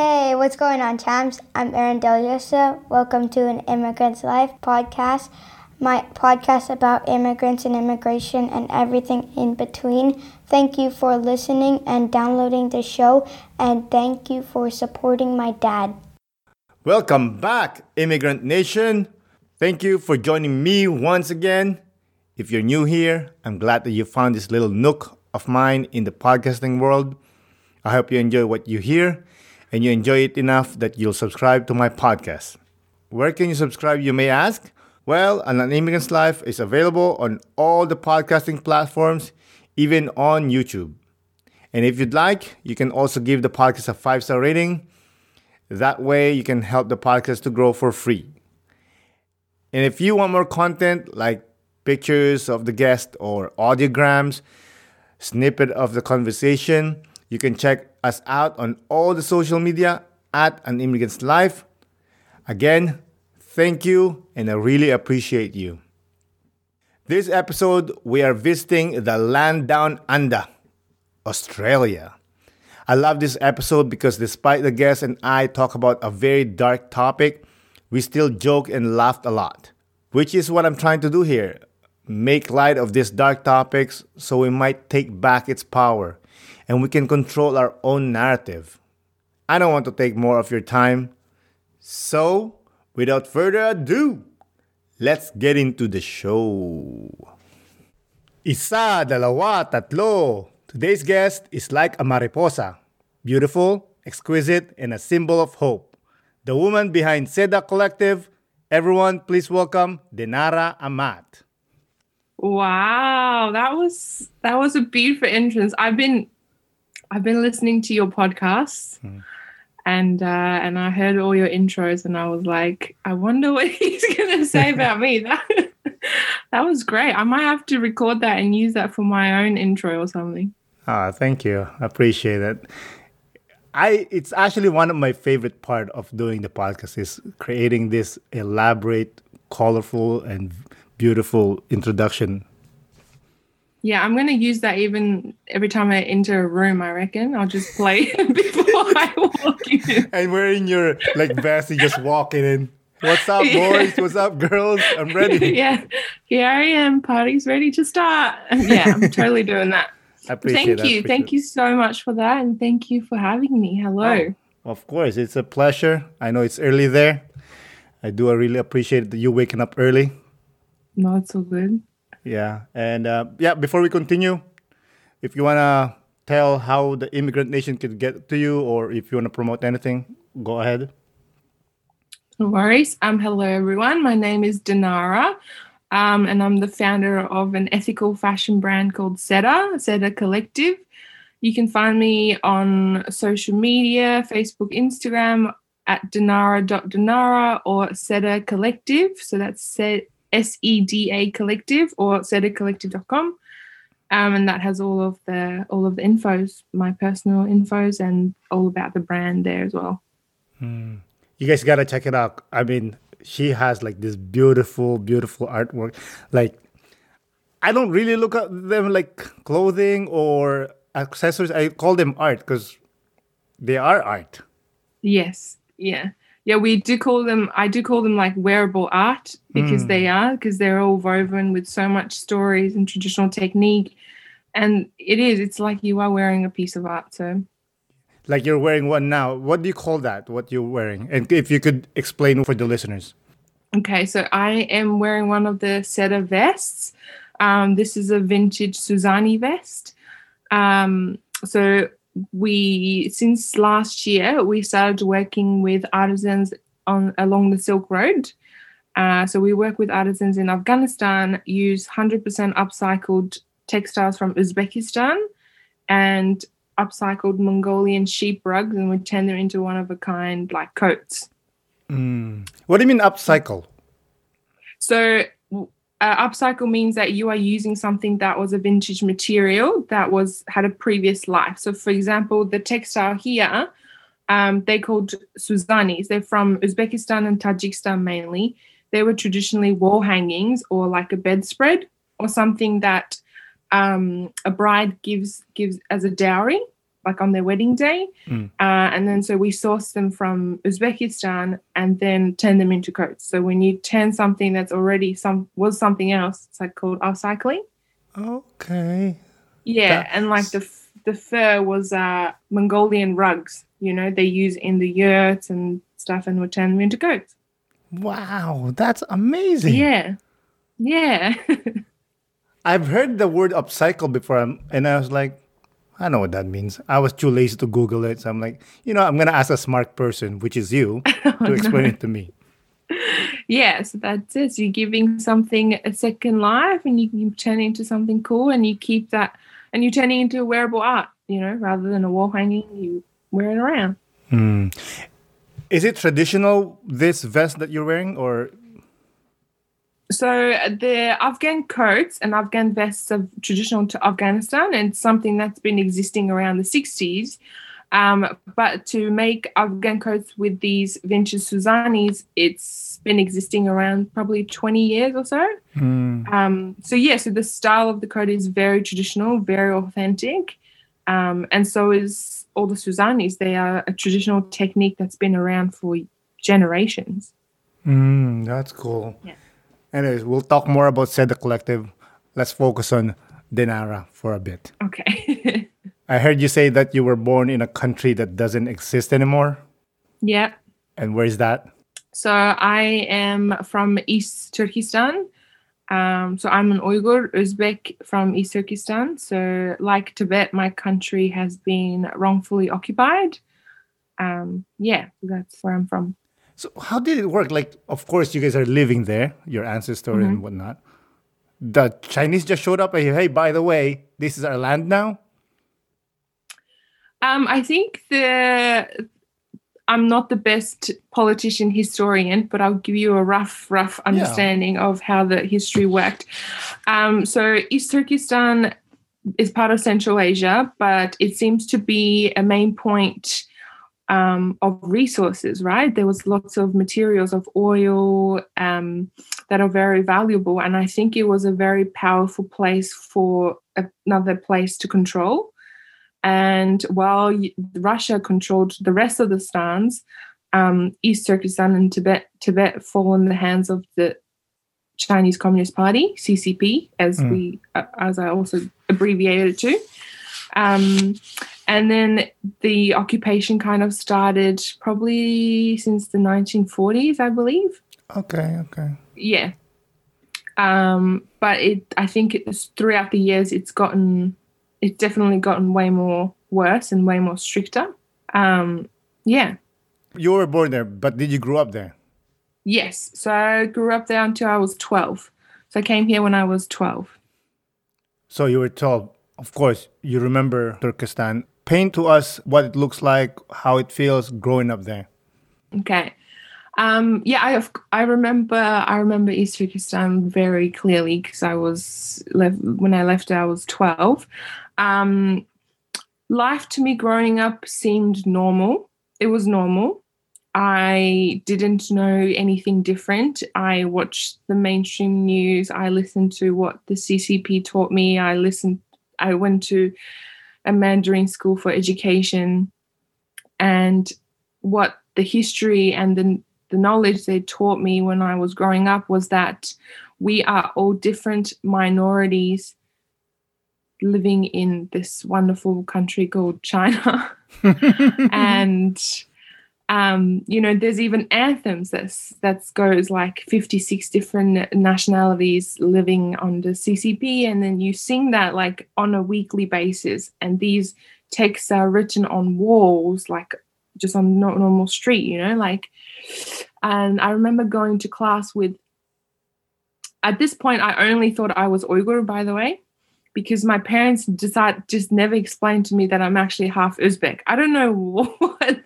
Hey, what's going on, champs? I'm Aaron Deliosa. Welcome to an Immigrant's Life podcast, my podcast about immigrants and immigration and everything in between. Thank you for listening and downloading the show, and thank you for supporting my dad. Welcome back, Immigrant Nation. Thank you for joining me once again. If you're new here, I'm glad that you found this little nook of mine in the podcasting world. I hope you enjoy what you hear and you enjoy it enough that you'll subscribe to my podcast. Where can you subscribe, you may ask? Well, An Immigrant's Life is available on all the podcasting platforms, even on YouTube. And if you'd like, you can also give the podcast a five star rating. That way, you can help the podcast to grow for free. And if you want more content like pictures of the guest or audiograms, snippet of the conversation, you can check us out on all the social media at An Immigrant's Life. Again, thank you, and I really appreciate you. This episode, we are visiting the land down under, Australia. I love this episode because despite the guest and I talk about a very dark topic, we still joke and laughed a lot, which is what I'm trying to do here. Make light of these dark topics so we might take back its power and we can control our own narrative. I don't want to take more of your time. So, without further ado, let's get into the show. Isa, dalawa, tatlo. Today's guest is like a mariposa. Beautiful, exquisite, and a symbol of hope. The woman behind Seda Collective. Everyone, please welcome Dinara Amat. Wow, that was that was a beautiful entrance. I've been I've been listening to your podcasts, mm. and uh, and I heard all your intros, and I was like, I wonder what he's gonna say about me. That that was great. I might have to record that and use that for my own intro or something. Ah, thank you. I appreciate it. I it's actually one of my favorite part of doing the podcast is creating this elaborate, colorful, and beautiful introduction yeah, I'm going to use that even every time I enter a room. I reckon I'll just play before I walk in. And wearing your like vest, you just walking in. What's up, yeah. boys? What's up, girls? I'm ready. yeah, here I am. Party's ready to start. Yeah, I'm totally doing that. I appreciate that. Thank that. you. Thank you so much for that, and thank you for having me. Hello. Oh, of course, it's a pleasure. I know it's early there. I do. I really appreciate you waking up early. No, it's so good. Yeah, and uh, yeah, before we continue, if you wanna tell how the immigrant nation could get to you, or if you wanna promote anything, go ahead. No worries. Um, hello everyone. My name is Dinara, um, and I'm the founder of an ethical fashion brand called Seda, Seda Collective. You can find me on social media, Facebook, Instagram at dinara.dinara or Seda Collective. So that's S E D A Collective or sedacollective.com. Um, and that has all of the all of the infos, my personal infos, and all about the brand there as well. Mm. You guys gotta check it out. I mean, she has like this beautiful, beautiful artwork. Like, I don't really look at them like clothing or accessories. I call them art because they are art. Yes. Yeah yeah, we do call them, I do call them like wearable art because mm. they are, because they're all woven with so much stories and traditional technique. And it is, it's like you are wearing a piece of art. So, like you're wearing one now. What do you call that? What you're wearing? And if you could explain for the listeners. Okay, so I am wearing one of the Seda vests. Um, this is a vintage Suzani vest. Um, so we since last year we started working with artisans on along the Silk Road. Uh, so we work with artisans in Afghanistan, use 100% upcycled textiles from Uzbekistan and upcycled Mongolian sheep rugs, and we turn them into one of a kind like coats. Mm. What do you mean upcycle? So uh, upcycle means that you are using something that was a vintage material that was had a previous life. So, for example, the textile here, um, they called Suzanis. They're from Uzbekistan and Tajikistan mainly. They were traditionally wall hangings or like a bedspread or something that um, a bride gives gives as a dowry. Like on their wedding day. Mm. Uh, and then so we source them from Uzbekistan and then turn them into coats. So when you turn something that's already some was something else, it's like called upcycling. Okay. Yeah, and like the the fur was uh, Mongolian rugs. You know, they use in the yurts and stuff, and would turn them into coats. Wow, that's amazing. Yeah, yeah, I've heard the word upcycle before, and I was like, I know what that means. I was too lazy to Google it, so I'm like, you know, I'm gonna ask a smart person, which is you, to explain it to me. Yes, that's it. You're giving something a second life, and you, you turn it into something cool, and you keep that, and you're turning into a wearable art. You know, rather than a wall hanging, you wear it around. Hmm. Is it traditional this vest that you're wearing, or So the Afghan coats and Afghan vests are traditional to Afghanistan and something that's been existing around the 60s. Um, but to make Afghan coats with these vintage Suzanis, it's been existing around probably 20 years or so. Um, so yeah, so the style of the coat is very traditional, very authentic. Um, and so is all the Suzanis. They are a traditional technique that's been around for generations. Mm, that's cool. Yeah. Anyways, we'll talk more about Seda Collective. Let's focus on Dinara for a bit. Okay. I heard you say that you were born in a country that doesn't exist anymore. yeah. And where is that? So I am from East Turkestan. Um, so I'm an Uyghur Uzbek from East Turkestan. So like Tibet, my country has been wrongfully occupied. Um, yeah, that's where I'm from. So how did it work? Like, of course, you guys are living there, your ancestor and whatnot. The Chinese just showed up and hey, by the way, this is our land now. Um, I think the I'm not the best politician historian, but I'll give you a rough, rough understanding of how the history worked. Um, so East Turkestan is part of Central Asia, but it seems to be a main point um, of resources, right? There was lots of materials of oil um, that are very valuable, and I think it was a very powerful place for another place to control. And while Russia controlled the rest of the stans, um, East Turkestan and Tibet, Tibet fall in the hands of the Chinese Communist Party (CCP), as Mm. we, uh, as I also abbreviated it to. Um, and then the occupation kind of started probably since the 1940s, I believe. Okay, okay. yeah. Um but it i think it's throughout the years it's gotten it's definitely gotten way more worse and way more stricter. Um yeah. You were born there, but did you grow up there? yes. So i grew up there until i was 12 so i came here when i was 12 So you were 12. Of course, you remember Turkestan. Paint to us what it looks like, how it feels growing up there. Okay. Um, yeah, I of- I remember I remember East Turkestan very clearly because I was when I left. I was twelve. Um, life to me growing up seemed normal. It was normal. I didn't know anything different. I watched the mainstream news. I listened to what the CCP taught me. I listened. I went to a Mandarin school for education, and what the history and the, the knowledge they taught me when I was growing up was that we are all different minorities living in this wonderful country called China. and um, you know, there's even anthems that's that goes like 56 different nationalities living the CCP, and then you sing that like on a weekly basis. And these texts are written on walls, like just on no normal street, you know, like. And I remember going to class with. At this point, I only thought I was Uyghur, by the way, because my parents decide just never explained to me that I'm actually half Uzbek. I don't know what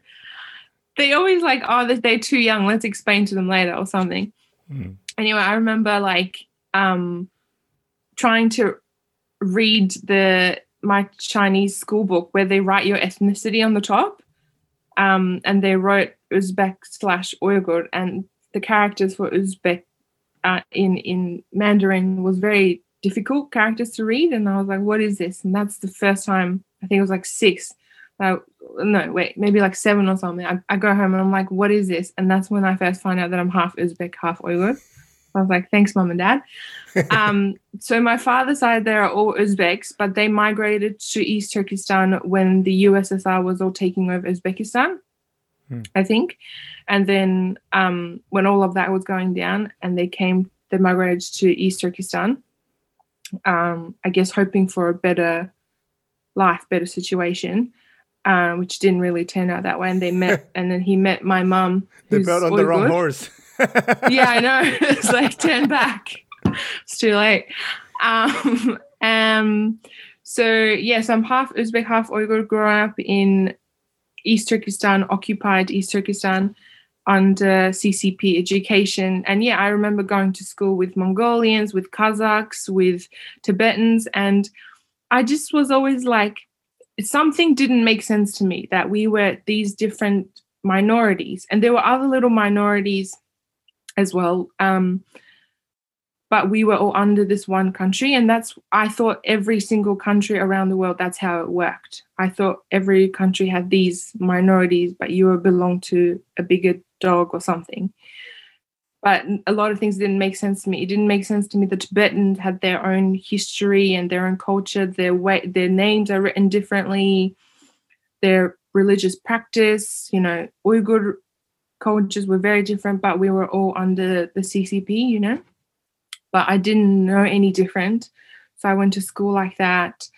they always like, oh, they're- too young. Let's explain to them later or something. Mm. Anyway, I remember like um, trying to read the my Chinese school book where they write your ethnicity on the top, um, and they wrote Uzbek slash Uyghur, and the characters for Uzbek uh, in in Mandarin was very difficult characters to read, and I was like, what is this? And that's the first time I think it was like six Like, no, wait, maybe like seven or something. I, I go home and I'm like, what is this? And that's when I first find out that I'm half Uzbek, half Uyghur. I was like, thanks, mom and dad. um, so my father's side, they're all Uzbeks, but they migrated to East Turkestan when the USSR was all taking over Uzbekistan, Hmm. I think. And then um, when all of that was going down and they came, they migrated to East Turkestan, um, I guess hoping for a better life, better situation. Uh, which didn't really turn out that way, and they met, and then he met my mum. They bet on the wrong Uyghur horse. yeah, I know. it's like turn back. It's too late. Um, um, so yes, I'm half Uzbek, half Uyghur. Growing up in East Turkestan, occupied East Turkestan, under CCP education. And yeah, I remember going to school with Mongolians, with Kazakhs, with Tibetans, and I just was always like, something didn't make sense to me that we were these different minorities, and there were other little minorities as well. Um, but we were all under this one country, and that's I thought every single country around the world that's how it worked. I thought every country had these minorities, but you belong to a bigger dog or something. But a lot of things didn't make sense to me. It didn't make sense to me. The Tibetans had their own history and their own culture. Their way, their names are written differently. Their religious practice, you know, Uyghur cultures were very different, but we were all under the CCP, you know. But I didn't know any different. So I went to school like that,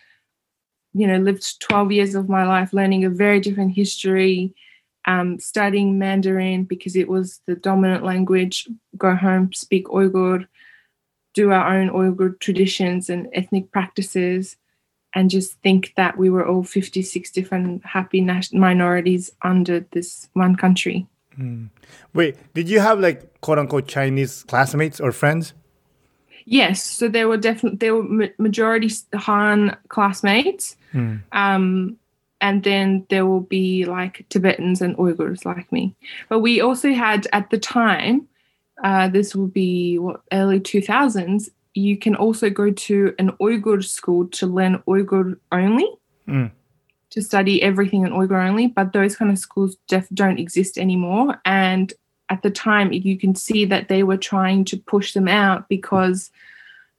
you know, lived 12 years of my life learning a very different history, um, studying Mandarin because it was the dominant language, go home, speak Uyghur, do our own Uyghur traditions and ethnic practices, and just think that we were all 56 different happy minorities under this one country. Wait, did you have like quote unquote Chinese classmates or friends? Yes, so there were definitely there were majority Han classmates, um, and then there will be like Tibetans and Uyghurs like me. But we also had at the time, uh, this will be what early two thousands. You can also go to an Uyghur school to learn Uyghur only, Mm. to study everything in Uyghur only. But those kind of schools def- don't exist anymore, and at the time you can see that they were trying to push them out because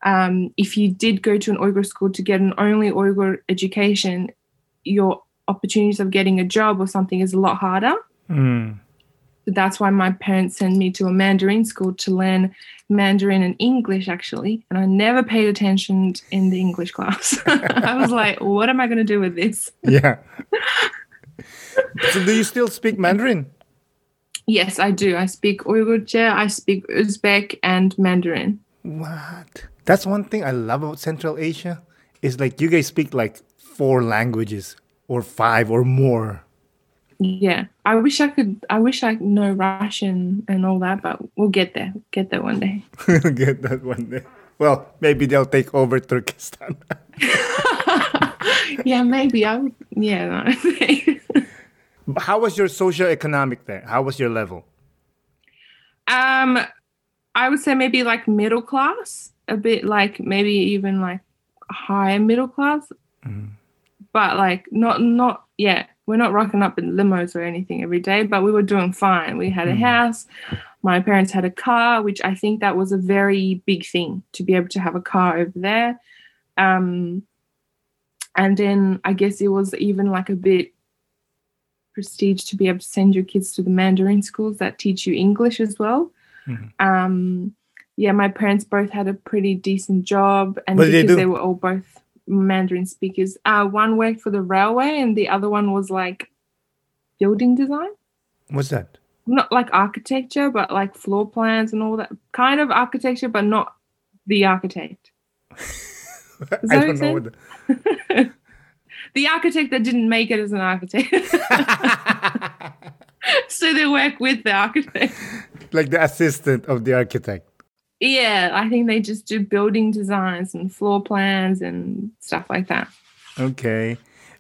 um, if you did go to an Uyghur school to get an only Uyghur education, your opportunities of getting a job or something is a lot harder. Mm. So that's why my parents sent me to a Mandarin school to learn Mandarin and English, actually. And I never paid attention in the English class. I was like, what am I going to do with this? Yeah. so do you still speak Mandarin? Yes, I do. I speak Uyghurcha, I speak Uzbek and Mandarin. What? That's one thing I love about Central Asia. Is like you guys speak like four languages or five or more. Yeah, I wish I could. I wish I know Russian and all that, but we'll get there. Get there one day. Get that one day. Well, maybe they'll take over Turkestan. yeah, maybe I would. Yeah, no. How was your socio-economic there? How was your level? um, I would say maybe like middle class, a bit like maybe even like higher middle class, but like not not yeah. We're not rocking up in limos or anything every day, but we were doing fine. We had a house. My parents had a car, which I think that was a very big thing to be able to have a car over there. Um, and then I guess it was even like a bit prestige to be able to send your kids to the Mandarin schools that teach you English as well. Um, yeah, my parents both had a pretty decent job, and they because do? they were all both Mandarin speakers, uh, one worked for the railway, and the other one was like building design What's that? not like architecture, but like floor plans and all that kind of architecture, but not the architect. I don't know. The- The architect that didn't make it as an architect. so they work with the architect. like the assistant of the architect. Yeah, I think they just do building designs and floor plans and stuff like that. Okay.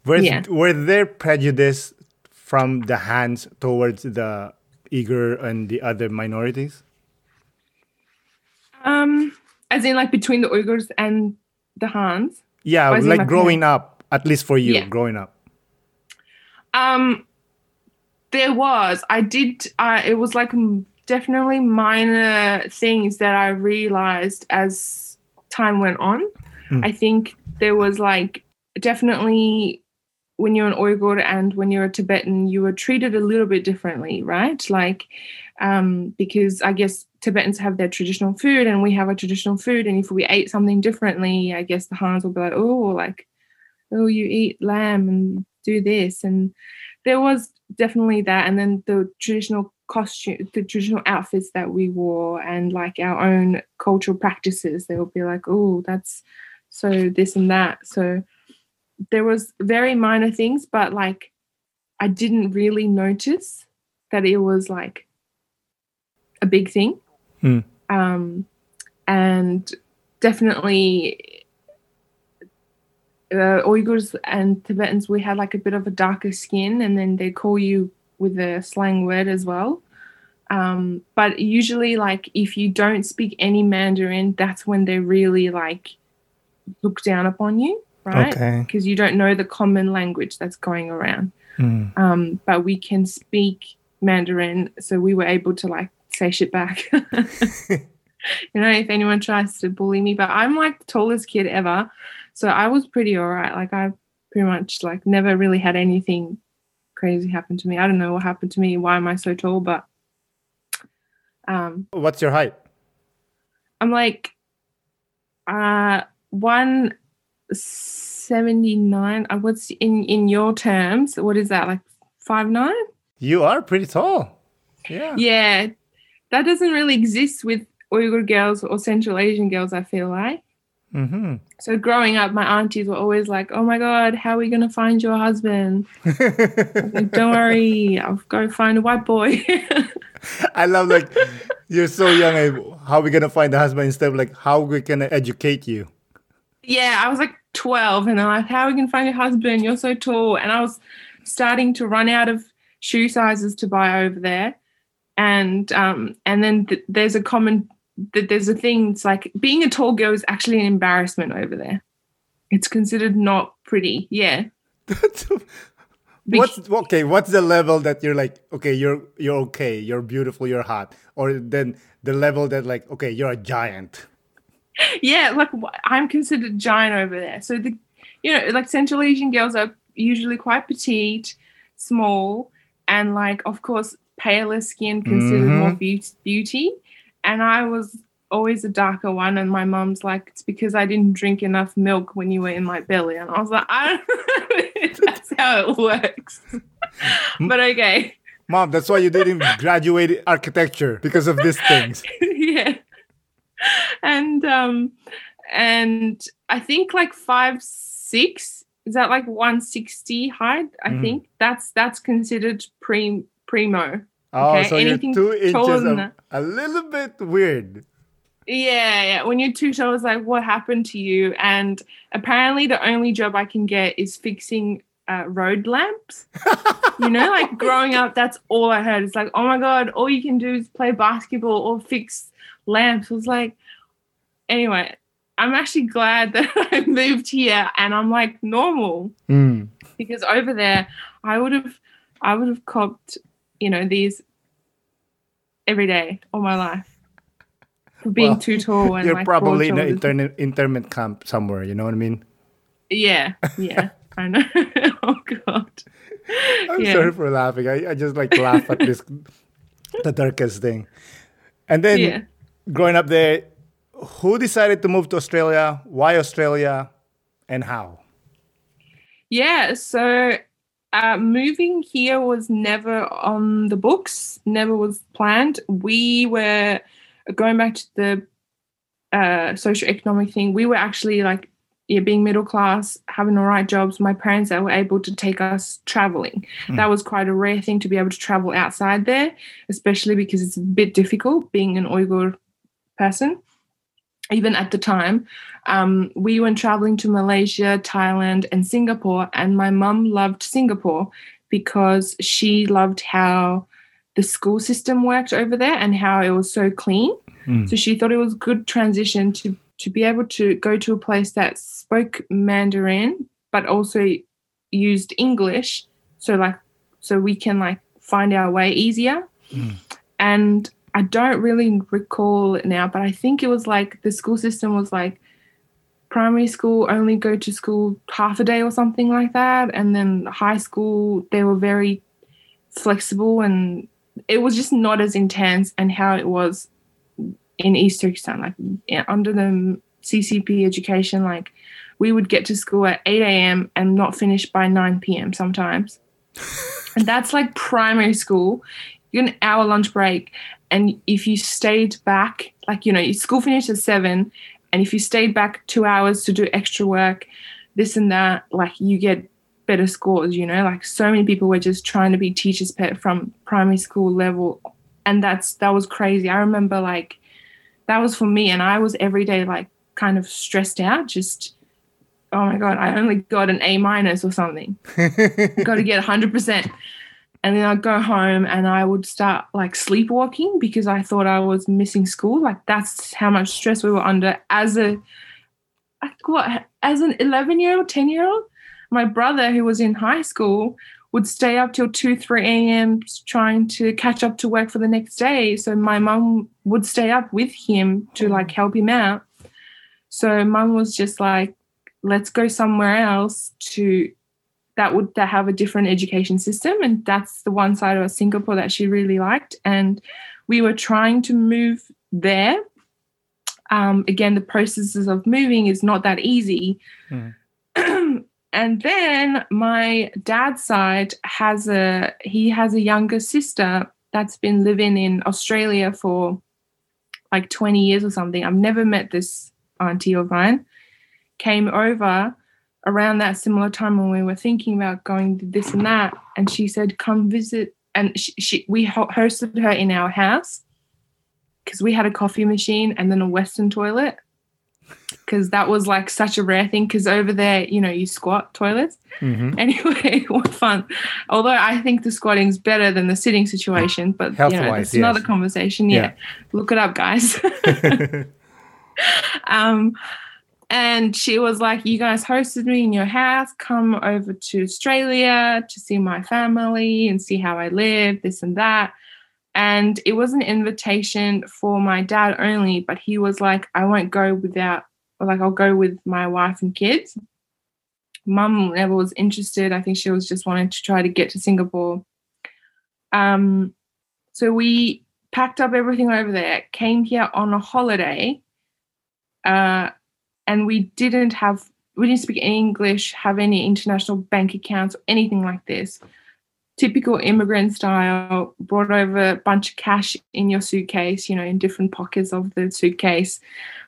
Was, Yeah. Were there prejudice from the Hans towards the Uyghur and the other minorities? Um, as in like between the Uyghurs and the Hans. Yeah, Was like growing up, at least for you, Yeah. growing up. Um, there was. I did. Uh, it was like definitely minor things that I realized as time went on. Hmm. I think there was like definitely when you're an Uyghur and when you're a Tibetan, you were treated a little bit differently, right? Like, um, because I guess Tibetans have their traditional food and we have our traditional food, and if we ate something differently, I guess the Hans will be like, oh, like, oh, you eat lamb and do this, and there was definitely that, and then the traditional costume, the traditional outfits that we wore, and like our own cultural practices, they would be like, oh, that's so this and that, so there was very minor things but like i didn't really notice that it was like a big thing Hmm. um and definitely uh, uyghurs and tibetans we had like a bit of a darker skin and then they call you with a slang word as well um but usually like if you don't speak any mandarin that's when they really like look down upon you right Okay. because you don't know the common language that's going around. Mm. Um, but we can speak Mandarin, so we were able to like say shit back. you know, if anyone tries to bully me, but I'm like the tallest kid ever, so I was pretty alright. Like I pretty much like never really had anything crazy happened to me. I don't know what happened to me. Why am I so tall? But um, What's your height? I'm like uh one seventy nine. I what's in in your terms? What is that like five nine? You are pretty tall. Yeah. Yeah, that doesn't really exist with Uyghur girls or Central Asian girls. I feel like. Mm-hmm. So growing up, my aunties were always like, "Oh my god, how are we gonna find your husband?" Like, Don't worry, I'll go find a white boy. I love like you're so young. and How are we gonna find a husband instead of like how we gonna educate you? yeah, I was like 12 and they're like, How are we going to find your husband? You're so tall. And I was starting to run out of shoe sizes to buy over there. And um, and then th- there's a common that there's a thing. It's like being a tall girl is actually an embarrassment over there. It's considered not pretty. Yeah. What's okay? What's the level that you're like? Okay, you're you're okay. You're beautiful. You're hot. Or then the level that like okay, you're a giant. yeah, like I'm considered giant over there. So the, you know, like Central Asian girls are usually quite petite, small, and like of course paler skin considered mm-hmm. more beau- beauty. And I was always a darker one, and my mom's like, it's because I didn't drink enough milk when you were in my belly, and I was like, I don't know if that's how it works. but okay, Mom, that's why you didn't graduate architecture because of these things. yeah. And um and I think like five six is that like 160 height? I Mhm. think that's that's considered pre primo. Oh, Okay, so anything you're two inches of, a little bit weird. Yeah, yeah. When you're too tall, it's like, what happened to you? And apparently, the only job I can get is fixing uh, road lamps. you know, like growing up, that's all I heard. It's like, oh my god, all you can do is play basketball or fix lamps. It was like, anyway, I'm actually glad that I moved here and I'm like normal Mm. because over there, I would have, I would have copped, you know, these every day all my life for being Well, too tall and You're like probably in an intern- internment camp somewhere. You know what I mean? Yeah, yeah, I know. oh god. I'm yeah. sorry for laughing. I, I just like laugh at this the darkest thing. And then Yeah. growing up there, who decided to move to Australia? Why Australia? And how? Yeah, so uh, moving here was never on the books, never was planned. We were going back to the uh, socioeconomic thing. We were actually like, yeah, being middle class, having all right jobs. My parents that were able to take us traveling. That was quite a rare thing to be able to travel outside there, especially because it's a bit difficult being an Uyghur person. Even at the time, um, we went traveling to Malaysia, Thailand, and Singapore. And my mum loved Singapore because she loved how the school system worked over there and how it was so clean. Mm. So she thought it was a good transition to to be able to go to a place that spoke Mandarin but also used English. So like so we can like find our way easier. And I don't really recall it now, but I think it was like the school system was like primary school only go to school half a day or something like that. And then high school, they were very flexible and it was just not as intense and how it was in East Turkestan, like under the CCP education, like we would get to school at 8 a.m. and not finish by 9 p.m. sometimes. and that's like primary school. You get an hour lunch break. And if you stayed back, like, you know, your school finished at seven, and if you stayed back two hours to do extra work, this and that, like, you get better scores, you know? Like, so many people were just trying to be teachers' pet from primary school level. And that's, that was crazy. I remember, like, that was for me. And I was every day, like, kind of stressed out, just, oh my God, I only got an A minus or something. got to get 100%. And then I'd go home and I would start like sleepwalking because I thought I was missing school. Like that's how much stress we were under as a what as an 11 year old, 10 year old. My brother, who was in high school, would stay up till 2, 3 a.m. trying to catch up to work for the next day. So my mum would stay up with him to mm. like help him out. So mum was just like, let's go somewhere else to that would that have a different education system and that's the one side of singapore that she really liked. And we were trying to move there. Um, again the processes of moving is not that easy. Mm. and then my dad's side has a he has a younger sister that's been living in australia for like 20 years or something. I've never met this auntie of mine. Came over around that similar time when we were thinking about going to this and that and she said come visit and she, she we hosted her in our house because we had a coffee machine and then a western toilet because that was like such a rare thing because over there you know you squat toilets Mhm. anyway what fun although i think the squatting's better than the sitting situation but you know, Health-wise, that's another yes. conversation yeah. look it up guys um, and she was like, You guys hosted me in your house. Come over to Australia to see my family and see how I live, this and that. And it was an invitation for my dad only, but he was like, I won't go without, or like, I'll go with my wife and kids. Mum never was interested. I think she was just wanting to try to get to Singapore. Um, so we packed up everything over there, came here on a holiday, uh, and we didn't have we didn't speak English, have any international bank accounts or anything like this. Typical immigrant style, brought over a bunch of cash in your suitcase, you know, in different pockets of the suitcase,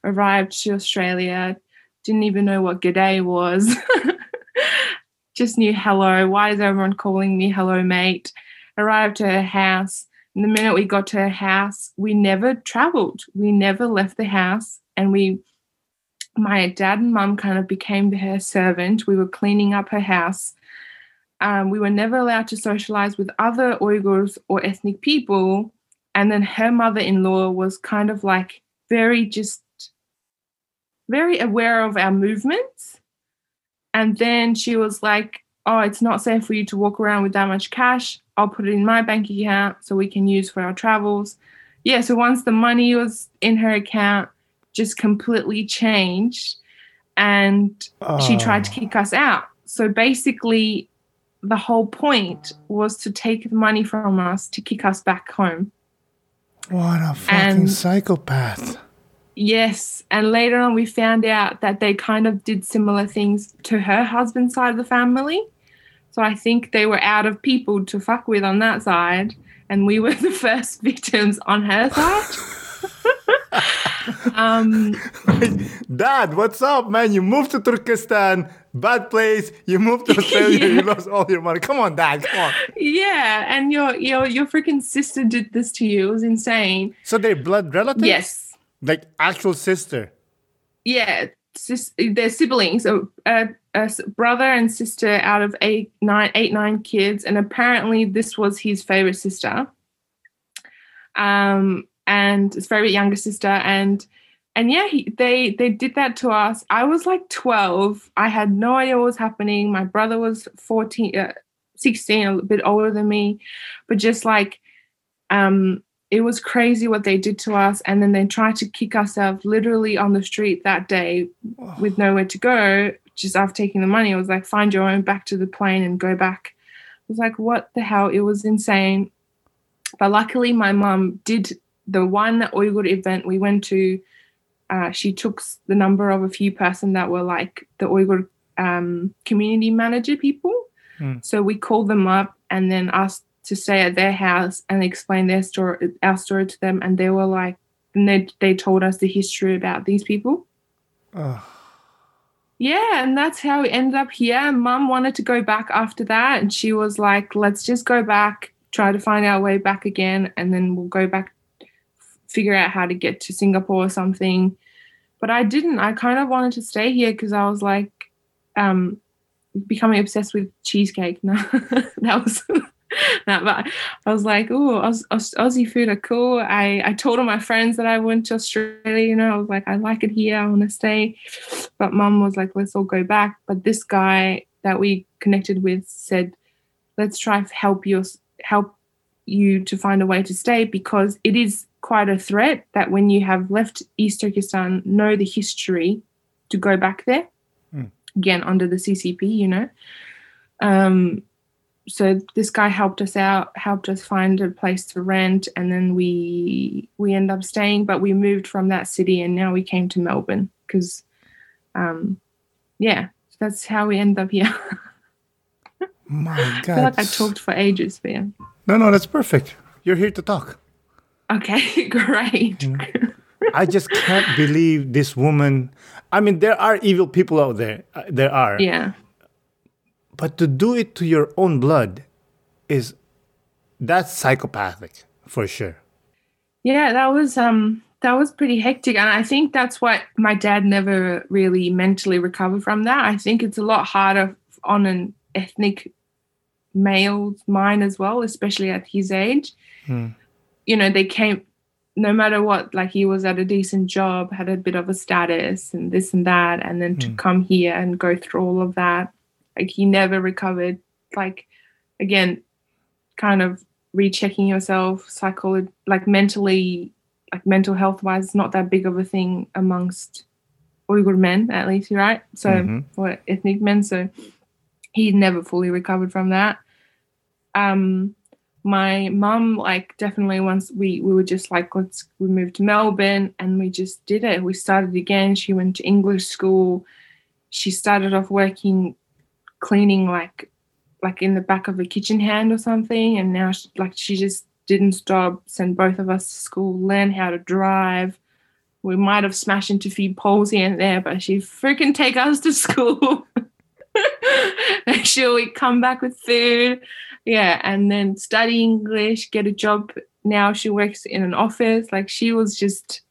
arrived to Australia, didn't even know what g'day was. Just knew hello. Why is everyone calling me hello, mate? Arrived to her house. And the minute we got to her house, we never traveled. We never left the house. And we my dad and mum kind of became her servant. We were cleaning up her house. Um, we were never allowed to socialize with other Uyghurs or ethnic people. And then her mother in law was kind of like very just very aware of our movements. And then she was like, Oh, it's not safe for you to walk around with that much cash. I'll put it in my bank account so we can use for our travels. Yeah, so once the money was in her account, just completely changed and she ah. tried to kick us out. So basically, the whole point was to take the money from us to kick us back home. What a fucking And- psychopath. Yes. And later on, we found out that they kind of did similar things to her husband's side of the family. So I think they were out of people to fuck with on that side. And we were the first victims on her side. um, Dad, what's up, man? You moved to Turkestan, bad place. You moved to Australia, you lost all your money. Come on, Dad, come on. yeah. And your, your, your freaking sister did this to you. It was insane. So they're blood relatives? Yes. Like actual sister. yeah, sis- they're siblings, a brother and sister out of eight, nine, eight, nine kids, and apparently this was his favorite sister, um, and his favorite younger sister, and and yeah, he, they they did that to us. I was like twelve. I had no idea what was happening. My brother was fourteen. Uh, 16, a bit older than me, but just like um it was crazy what they did to us and then they tried to kick us out literally on the street that day with nowhere to go just after taking the money it was like find your own back to the plane and go back it was like what the hell it was insane but luckily my mum did the one uyghur event we went to uh, she took the number of a few person that were like the uyghur um, community manager people Hmm. so we called them up and then asked to stay at their house and explain their story, our story to them, and they were like, and they they told us the history about these people. Yeah, and that's how we ended up here. Mum wanted to go back after that, and she was like, "Let's just go back, try to find our way back again, and then we'll go back, figure out how to get to Singapore or something." But I didn't. I kind of wanted to stay here because I was like, um, becoming obsessed with cheesecake. No, that was. no, but I was like, oh, Aus- Aus- Aussie food are cool. I, I told all my friends that I went to Australia, you know, I was like, I like it here, I want to stay. But mum was like, let's all go back. But this guy that we connected with said, let's try help you, help you to find a way to stay because it is quite a threat that when you have left East Turkestan, know the history to go back there. Hmm. Again, under the CCP, you know. Um, so this guy helped us out helped us find a place to rent and then we we end up staying but we moved from that city and now we came to melbourne because um yeah that's how we end up here My i feel God. like i talked for ages yeah No, no, that's perfect. You're here to talk. Okay great I just can't believe this woman. I mean, there are evil people out there. Uh, There are. yeah But to do it to your own blood is that's psychopathic for sure. Yeah, that was um that was pretty hectic and I think that's what my dad never really mentally recovered from that. I think it's a lot harder on an ethnic male's mind as well, especially at his age. Hmm. You know, they came no matter what, like he was at a decent job, had a bit of a status and this and that, and then to Hmm. come here and go through all of that, like he never recovered. Like again, kind of rechecking yourself psycholo- like mentally like mental health wise it's not that big of a thing amongst uyghur men at least right so Mhm. or ethnic men so he never fully recovered from that um my mum like definitely once we we were just like let's we moved to melbourne and we just did it. We started again. She went to english school. She started off working cleaning like like in the back of a kitchen hand or something. And now she, like she just didn't stop. Send both of us to school learn how to drive. We might have smashed into a few poles here and there but she freaking take us to school make sure we come back with food yeah and then study english get a job now she works in an office like she was just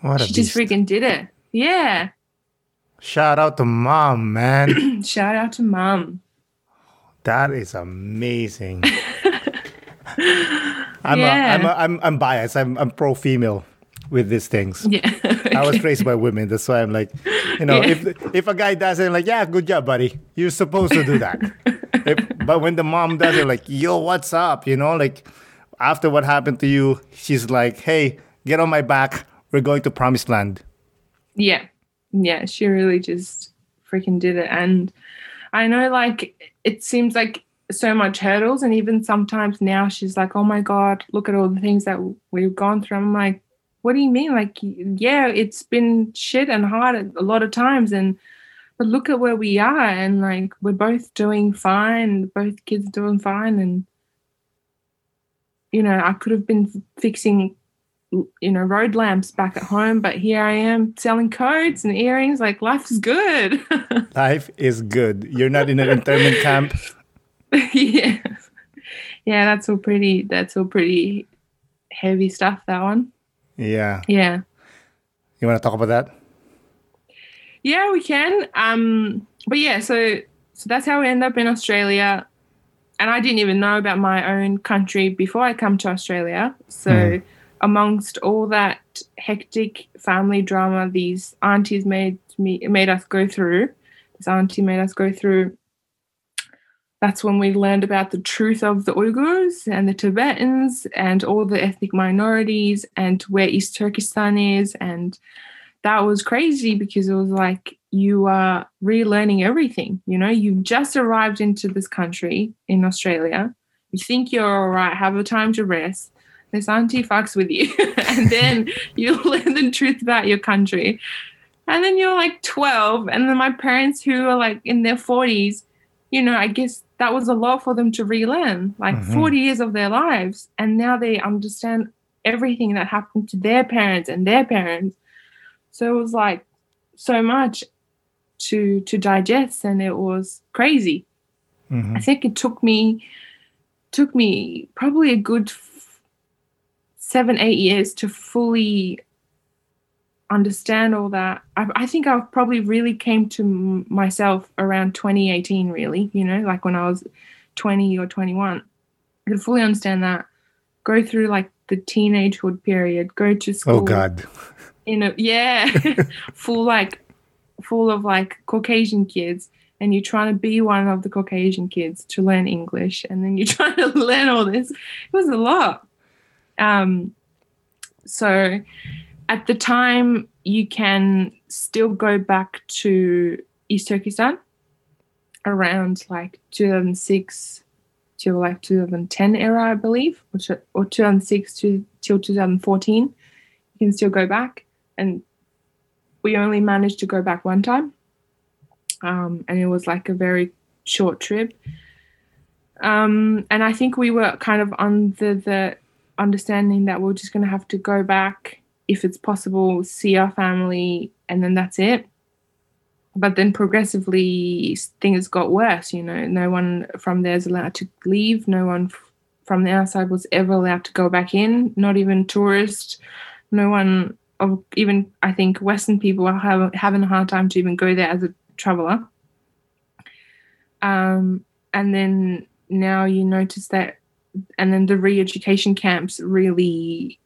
What she just freaking did it yeah Shout out to mom, man. shout out to mom that is amazing. I'm, Yeah. a, I'm, a, I'm, I'm biased. I'm, I'm pro female with these things. yeah I was raised by women. That's why I'm like, you know, Yeah. if if a guy does it, like, yeah, good job, buddy. You're supposed to do that. if, but when the mom does it, like, yo, what's up? You know, like after what happened to you, she's like, hey, get on my back. We're going to promised land. Yeah. Yeah. She really just freaking did it. And I know, like, it seems like so much hurdles. And even sometimes now she's like, oh my God, look at all the things that we've gone through. I'm like, what do you mean? Like, yeah, it's been shit and hard a lot of times. And, but look at where we are. And like, we're both doing fine. Both kids doing fine. And, you know, I could have been fixing you know road lamps back at home but here i am selling coats and earrings like life is good Life is good. You're not in an internment camp. yeah yeah that's all pretty that's all pretty heavy stuff that one Yeah. yeah. You want to talk about that? yeah we can. Um but yeah so so that's how we end up in australia. And i didn't even know about my own country before i come to australia. So amongst all that hectic family drama these aunties made me made us go through this auntie made us go through that's when we learned about the truth of the Uyghurs and the Tibetans and all the ethnic minorities and where East Turkestan is. And that was crazy because it was like you are relearning everything. You know, you've just arrived into this country in Australia. You think you're all right, have a time to rest. This auntie fucks with you. and then you learn the truth about your country. And then you're like 12. And then my parents, who are like in their 40s, you know, I guess that was a lot for them to relearn, like mm-hmm. 40 years of their lives. And now they understand everything that happened to their parents and their parents. So it was like so much to to digest and it was crazy. Mm-hmm. I think it took me took me probably a good f- seven, eight years to fully understand all that. I, I, think I probably really came to m- myself around 2018, really, you know, like when I was 20 or 21. I could fully understand that. Go through like the teenagehood period, go to oh, school. Oh, God. you know yeah, full like, full of like Caucasian kids. And you're trying to be one of the Caucasian kids to learn English. And then you're trying to learn all this. It was a lot. Um, so, at the time, you can still go back to East Turkestan around like 2006 to like 2010 era, I believe, or, or 2006 to till 2014. You can still go back, and we only managed to go back one time, um, and it was like a very short trip. Um, and I think we were kind of under the understanding that we're just going to have to go back if it's possible, see our family, and then that's it. But then progressively, things got worse. You know, no one from there is allowed to leave. No one from the outside was ever allowed to go back in. Not even tourists. No one of even I think Western people are having a hard time to even go there as a traveler. Um, and then now you notice that, and then the re-education camps really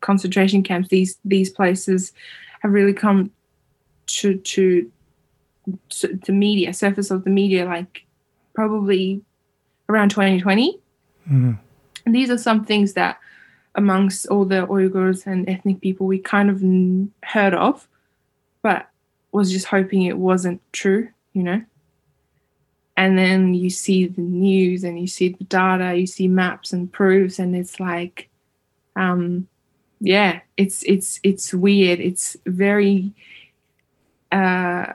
concentration camps, these these places have really come to to to the media, surface of the media, like probably around 2020. Mm-hmm. And these are some things that, amongst all the Uyghurs and ethnic people, we kind of heard of, but was just hoping it wasn't true, you know. And then you see the news and you see the data, you see maps and proofs, and it's like, um, yeah, it's it's it's weird. It's very. Uh,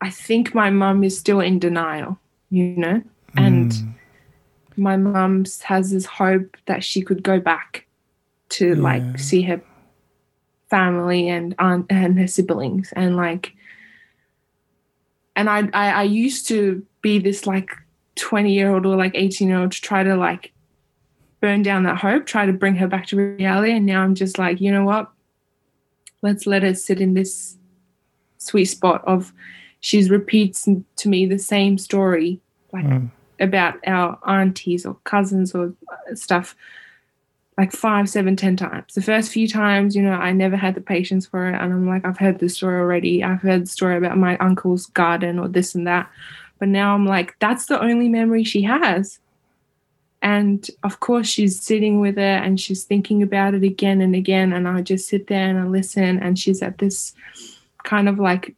I think my mum is still in denial, you know, and mm. my mum has this hope that she could go back to yeah. like see her family and aunt and her siblings and like and I, I i used to be this like 20 year old or like 18 year old to try to like burn down that hope, try to bring her back to reality. And now I'm just like, you know what? Let's let her sit in this sweet spot of she's repeats to me the same story, like mm. about our aunties or cousins or stuff, like five, seven, ten times. The first few times, you know, I never had the patience for it. And I'm like, I've heard this story already. I've heard the story about my uncle's garden or this and that. But now I'm like, that's the only memory she has. And of course, she's sitting with it and she's thinking about it again and again. And I just sit there and I listen. And she's at this kind of like,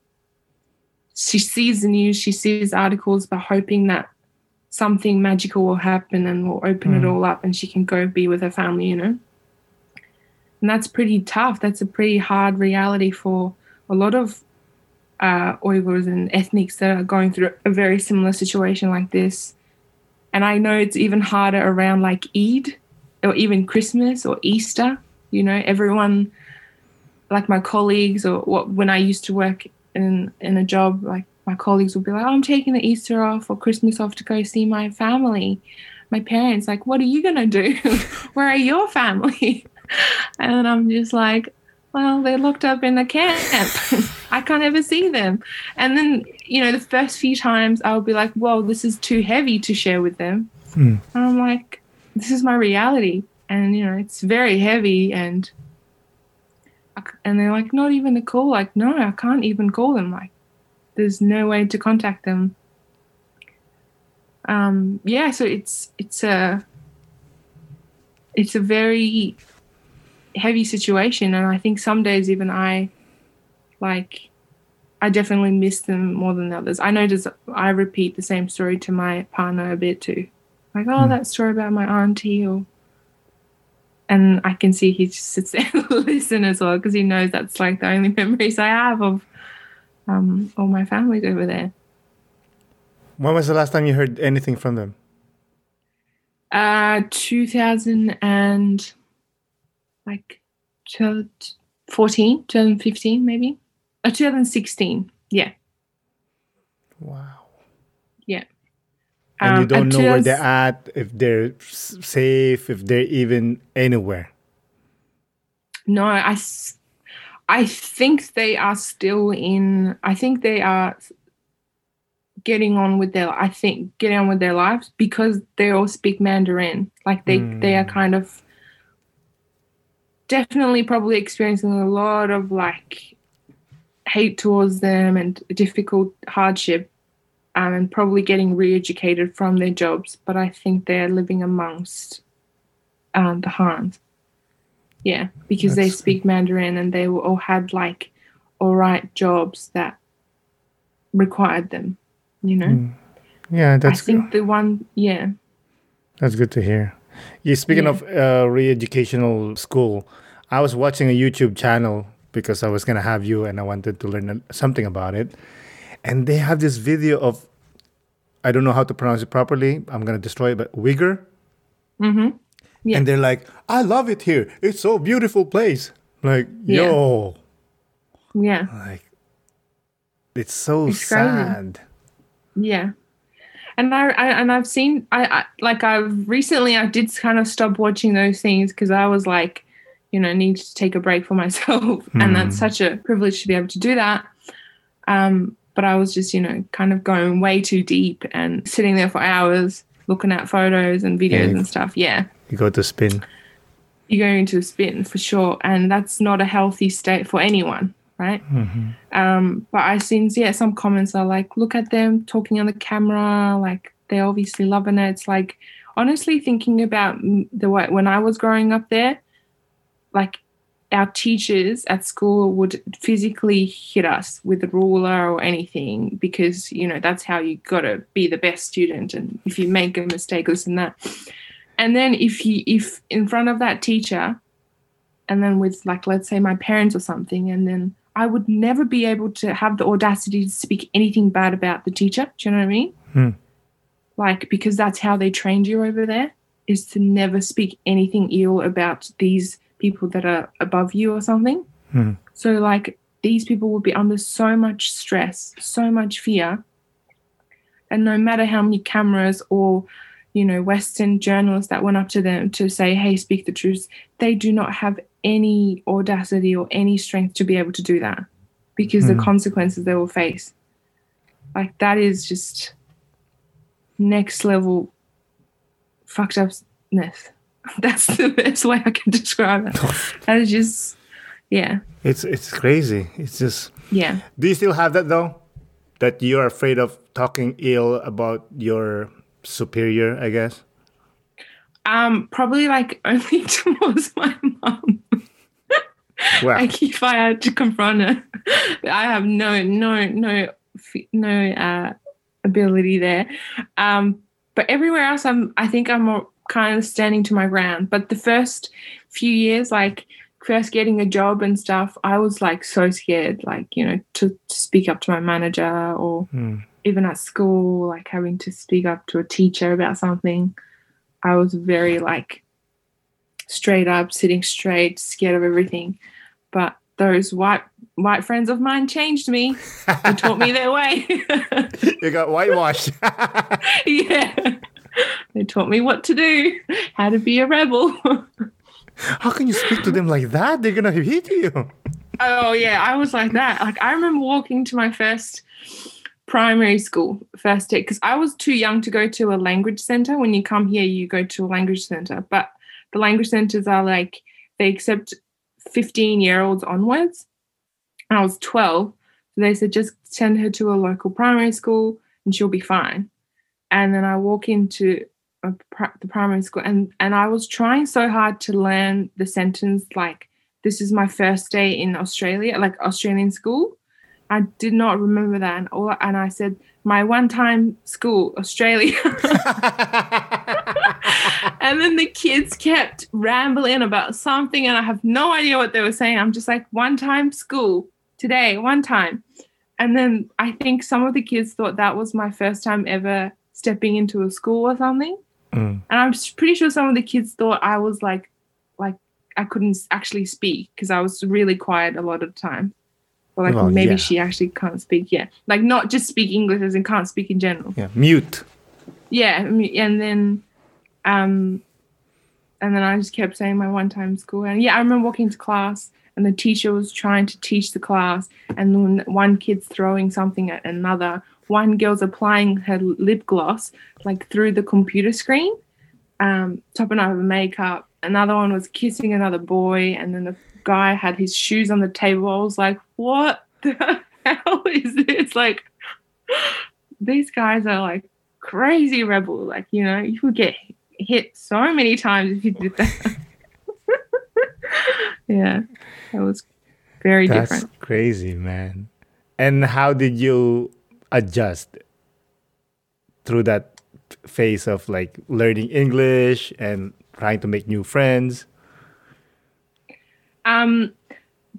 she sees the news, she sees articles, but hoping that something magical will happen and will open mm. it all up and she can go be with her family, you know? And that's pretty tough. That's a pretty hard reality for a lot of uh, Uyghurs and ethnics that are going through a very similar situation like this and I know it's even harder around like Eid or even Christmas or Easter. You know, everyone, like my colleagues or what, when I used to work in, in a job, like my colleagues would be like, oh, I'm taking the Easter off or Christmas off to go see my family. My parents, like, what are you going to do? Where are your family? and I'm just like, well, they're locked up in a camp. I can't ever see them. And then, you know, the first few times I'll be like, well, this is too heavy to share with them. Mm. And I'm like, this is my reality. And, you know, it's very heavy. And, and they're like, not even a call. Like, no, I can't even call them. Like, there's no way to contact them. um, yeah, so it's it's a it's a very heavy situation, and I think some days even I like I definitely miss them more than others. I notice I repeat the same story to my partner a bit too, like oh Hmm. that story about my auntie or. And I can see he just sits there and listen as well because he knows that's like the only memories I have of um, all my families over there. When was the last time you heard anything from them? Uh, 2000 and like 2014, 2015, maybe. Uh, 2016. Yeah. Wow. Yeah. And you Um, don't know where they're at, if they're safe, if they're even anywhere. No, I, I think they are still in. I think they are getting on with their. I think getting on with their lives because they all speak Mandarin. Like they, they are Mm. kind of definitely probably experiencing a lot of like hate towards them and difficult hardship. Um, and probably getting re-educated from their jobs, but I think they're living amongst um, the Hans. Yeah, because they That's- speak Mandarin and they all had like all right jobs that required them. You know, Mm. Yeah, I that's think the one, yeah, That's good to hear. Yeah, speaking Yeah. of uh, re-educational school, I was watching a YouTube channel because I was gonna have you and I wanted to learn something about it, and they have this video of I don't know how to pronounce it properly. I'm gonna destroy it, but Uyghur, mm-hmm. Yeah. and they're like, "I love it here. It's so beautiful place." Like, Yeah. yo, yeah, like it's so It's crazy. sad. yeah. And I, I and I've seen I, I like I've recently I did kind of stop watching those things because I was like, you know, need to take a break for myself, and that's Hmm. such a privilege to be able to do that. Um, but I was just, you know, kind of going way too deep and sitting there for hours looking at photos and videos Yeah. and stuff. Yeah. You go to spin. you go into a spin for sure, and that's not a healthy state for anyone, right? Um, but I seen yeah some comments are like, look at them talking on the camera, like they're obviously loving it. It's like honestly thinking about the way when I was growing up there, like our teachers at school would physically hit us with a ruler or anything because you know that's how you got to be the best student and if you make a mistake this and that and then if you if in front of that teacher and then with like let's say my parents or something and then i would never be able to have the audacity to speak anything bad about the teacher do you know what i mean Hmm. like because that's how they trained you over there is to never speak anything ill about these people that are above you or something Hmm. so like these people will be under so much stress so much fear and no matter how many cameras or you know western journalists that went up to them to say hey speak the truth they do not have any audacity or any strength to be able to do that because the Hmm. consequences they will face like that is just next level fucked upness that's the best way i can describe it that is just yeah It's it's crazy. It's just. yeah Do you still have that though? That you're afraid of talking ill about your superior, I guess. um probably like only towards my mom Wow. like if I had to confront her, I have no no no no uh, ability there. Um, but everywhere else, I'm I think I'm more kind of standing to my ground. But the first few years, like first getting a job and stuff, I was like so scared, like you know, to, to speak up to my manager or Hmm. even at school, like having to speak up to a teacher about something. I was very like straight up, sitting straight, scared of everything. But those white white friends of mine changed me. They taught me their way. you got whitewashed. yeah. They taught me what to do, how to be a rebel. How can you speak to them like that? They're gonna hit you. Oh yeah, I was like that. Like I remember walking to my first primary school first day because I was too young to go to a language center. When you come here, you go to a language center, but the language centers are like they accept fifteen year olds onwards. And I was twelve, so they said just send her to a local primary school and she'll be fine. and then I walk into the primary school, and and I was trying so hard to learn the sentence like, "This is my first day in Australia," like Australian school. I did not remember that, and all, and I said, "My one-time school, Australia." and then the kids kept rambling about something, and I have no idea what they were saying. I'm just like, one time school today, one time. And then I think some of the kids thought that was my first time ever stepping into a school or something. Mm. And I'm pretty sure some of the kids thought I was like, like I couldn't actually speak because I was really quiet a lot of the time. Or like Well, maybe yeah. she actually can't speak. Yeah, like not just speak English as in can't speak in general. yeah, mute. Yeah, and then, um, and then I just kept saying my one time school. And yeah, I remember walking to class, and the teacher was trying to teach the class, and then one kid's throwing something at another. One girl's applying her lip gloss like through the computer screen, um, topping over makeup. Another one was kissing another boy, and then the guy had his shoes on the table. I was like, "What the hell is this?" Like, these guys are like crazy rebel. Like, you know, you would get hit so many times if you did that. yeah, that was very That's different. crazy, man. And how did you adjust through that phase of like learning English and trying to make new friends? Um,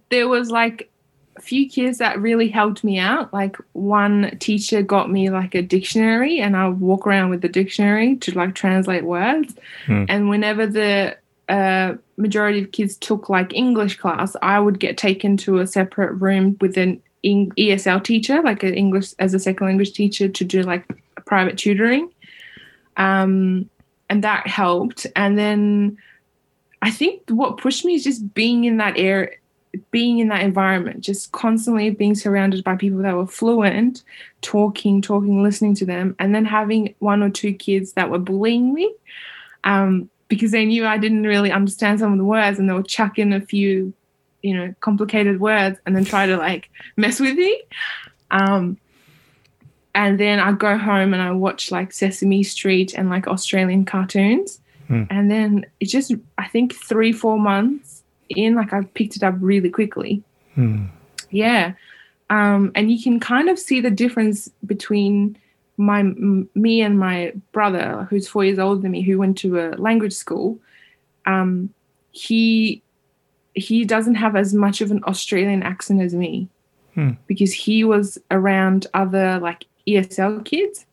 there was like a few kids that really helped me out. Like one teacher got me like a dictionary, and I would walk around with the dictionary to like translate words. Hmm. And whenever the uh, majority of kids took like English class, I would get taken to a separate room with an ESL teacher, like an English as a second language teacher, to do like private tutoring. Um, and that helped. And then I think what pushed me is just being in that air, being in that environment, just constantly being surrounded by people that were fluent, talking, talking, listening to them, and then having one or two kids that were bullying me um, because they knew I didn't really understand some of the words and they would chuck in a few, you know, complicated words and then try to like mess with me. Um, and then I go home and I watch like Sesame Street and like Australian cartoons. Hmm. And then it just, I think three, four months in, like I picked it up really quickly. Hmm. Yeah. Um, and you can kind of see the difference between my m- me and my brother, who's four years older than me, who went to a language school. Um, he he doesn't have as much of an Australian accent as me Hmm. because he was around other like ESL kids,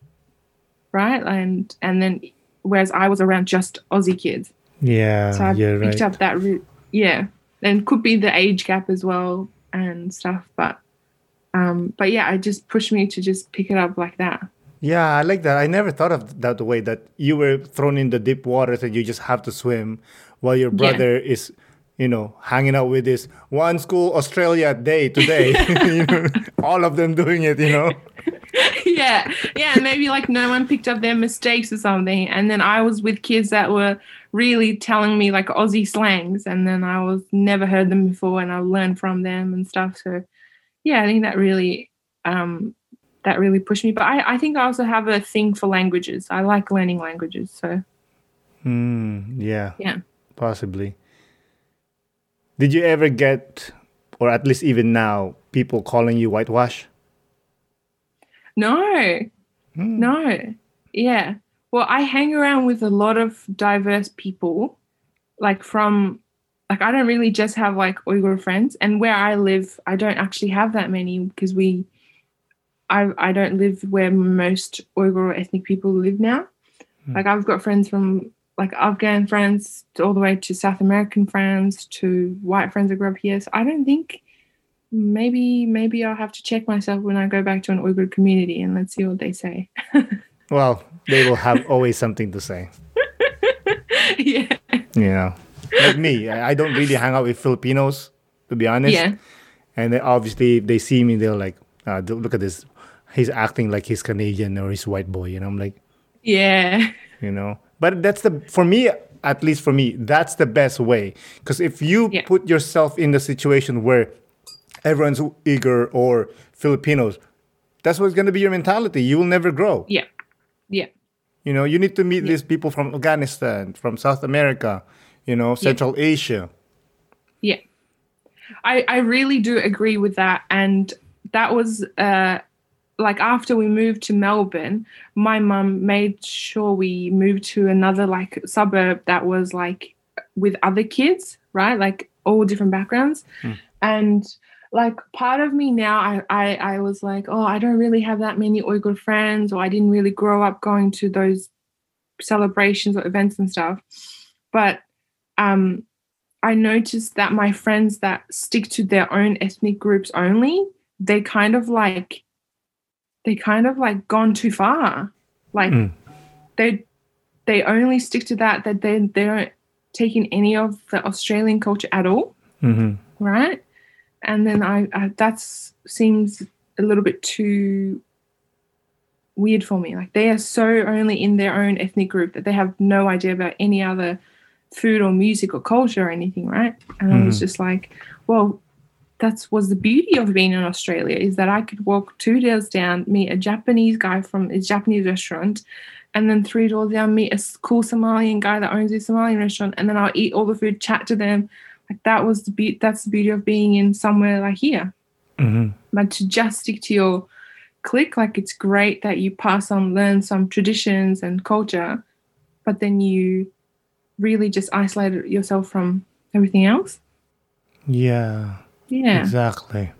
right? And and then whereas I was around just Aussie kids. Yeah, So I you're picked right. up that, re- yeah, and could be the age gap as well and stuff. But, um, but yeah, it just pushed me to just pick it up like that. Yeah, I like that. I never thought of that the way that you were thrown in the deep waters and you just have to swim while your Yeah. brother is, you know, hanging out with this one school Australia day today. you know, all of them doing it, you know. yeah, yeah, maybe like no one picked up their mistakes or something, and then I was with kids that were really telling me like Aussie slangs, and then I was never heard them before, and I learned from them and stuff. So, yeah, I think that really, um, that really pushed me. But I, I think I also have a thing for languages. I like learning languages. So. Hmm. yeah. Yeah. Possibly. Did you ever get, or at least even now, people calling you whitewash? No, Hmm. no. Yeah. Well, I hang around with a lot of diverse people, like from, like, I don't really just have like Uyghur friends. And where I live, I don't actually have that many because we, I, I don't live where most Uyghur ethnic people live now. Hmm. Like, I've got friends from like Afghan friends all the way to South American friends to white friends that grew up here. So I don't think maybe maybe I'll have to check myself when I go back to an Uyghur community and let's see what they say. Well, they will have always something to say. yeah. You know, like me, I don't really hang out with Filipinos, to be honest. Yeah. And then obviously, if they see me, they're like, uh, look at this. He's acting like he's Canadian or he's white boy. And I'm like, Yeah. you know. But that's the, for me, at least for me, that's the best way. Because if you Yeah. put yourself in the situation where everyone's Uyghur or Filipinos, that's what's going to be your mentality. You will never grow. Yeah. Yeah. You know, you need to meet these people from Afghanistan, from South America, you know, Central Asia. Yeah. I, I really do agree with that. And that was uh, like after we moved to Melbourne, my mum made sure we moved to another like suburb that was like with other kids, right? Like all different backgrounds. And like part of me now, I, I I was like, oh, I don't really have that many Uyghur friends, or I didn't really grow up going to those celebrations or events and stuff. But um I noticed that my friends that stick to their own ethnic groups only, they kind of like they kind of like gone too far. Like Mm. they they only stick to that that they they don't take in any of the Australian culture at all, hmm right? And then I, I that seems a little bit too weird for me. Like they are so only in their own ethnic group that they have no idea about any other food or music or culture or anything, right? And I was just like, well, that's was the beauty of being in Australia is that I could walk two doors down, meet a Japanese guy from a Japanese restaurant, and then three doors down meet a cool Somalian guy that owns a Somalian restaurant, and then I'll eat all the food, chat to them. Like that was the be- that's the beauty of being in somewhere like here. hmm But to just stick to your clique, like it's great that you pass on, learn some traditions and culture, but then you really just isolate yourself from everything else. Yeah, Yeah. exactly.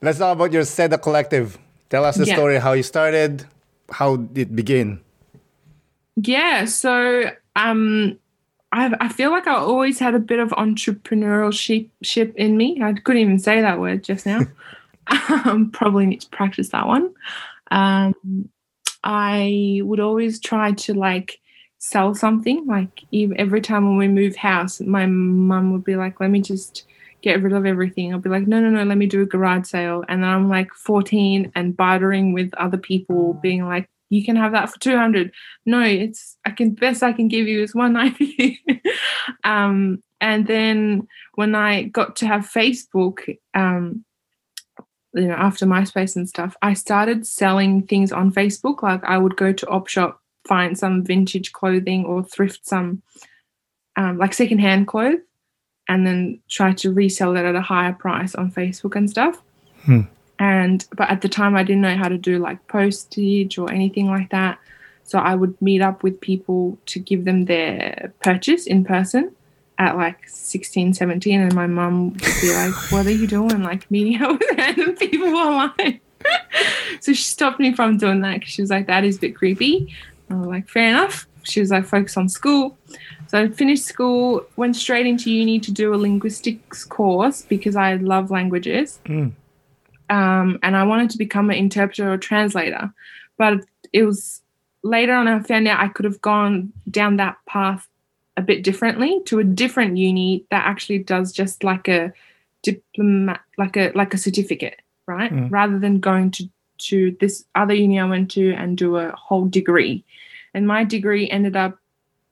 Let's talk about your Seda Collective. Tell us the Yeah. story, how you started, how did it begin. Yeah, so um, I I feel like I always had a bit of entrepreneurship ship in me. I couldn't even say that word just now. um, probably need to practice that one. Um, I would always try to like sell something. Like every time when we move house, my mum would be like, "Let me just." Get rid of everything. I'll be like, no, no, no, let me do a garage sale. And then I'm like 14 and bartering with other people, being like, you can have that for 200 no it's i can best i can give you is 190 um and then when i got to have facebook um you know after myspace and stuff i started selling things on facebook. Like i would go to op shop find some vintage clothing or thrift some um, like secondhand clothes and then try to resell it at a higher price on facebook and stuff. Hmm. And but at the time i didn't know how to do like postage or anything like that. So i would meet up with people to give them their purchase in person at like 16 17 and my mum would be like what are you doing? Like meeting up with random people online. So she stopped me from doing that because she was like that is a bit creepy. I was like fair enough. She was like focus on school so I finished school, went straight into uni to do a linguistics course because I love languages Mm. um, and I wanted to become an interpreter or translator. But it was later on I found out I could have gone down that path a bit differently to a different uni that actually does just like a diploma, like a like a certificate, right? Mm. Rather than going to to this other uni I went to and do a whole degree. And my degree ended up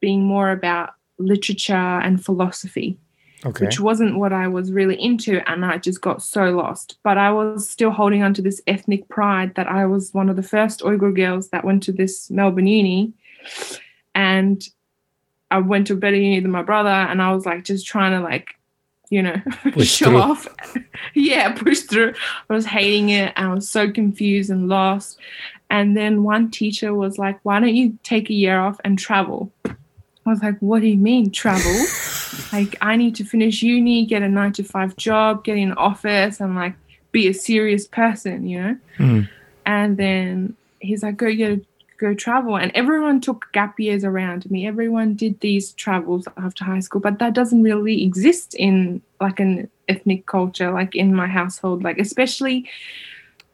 being more about literature and philosophy Okay. which wasn't what I was really into, and I just got so lost. But I was still holding on to this ethnic pride that I was one of the first Uyghur girls that went to this Melbourne uni, and I went to a better uni than my brother, and I was like just trying to like, you know, Push show through. off. yeah, push through. I was hating it. I was so confused and lost. And then one teacher was like, "Why don't you take a year off and travel?" I was like, "What do you mean travel?" like I need to finish uni, get a nine to five job, get in an office, and like be a serious person, you know. Mm. And then he's like, go get go travel, and everyone took gap years around me. Everyone did these travels after high school, but that doesn't really exist in like an ethnic culture, like in my household, like especially.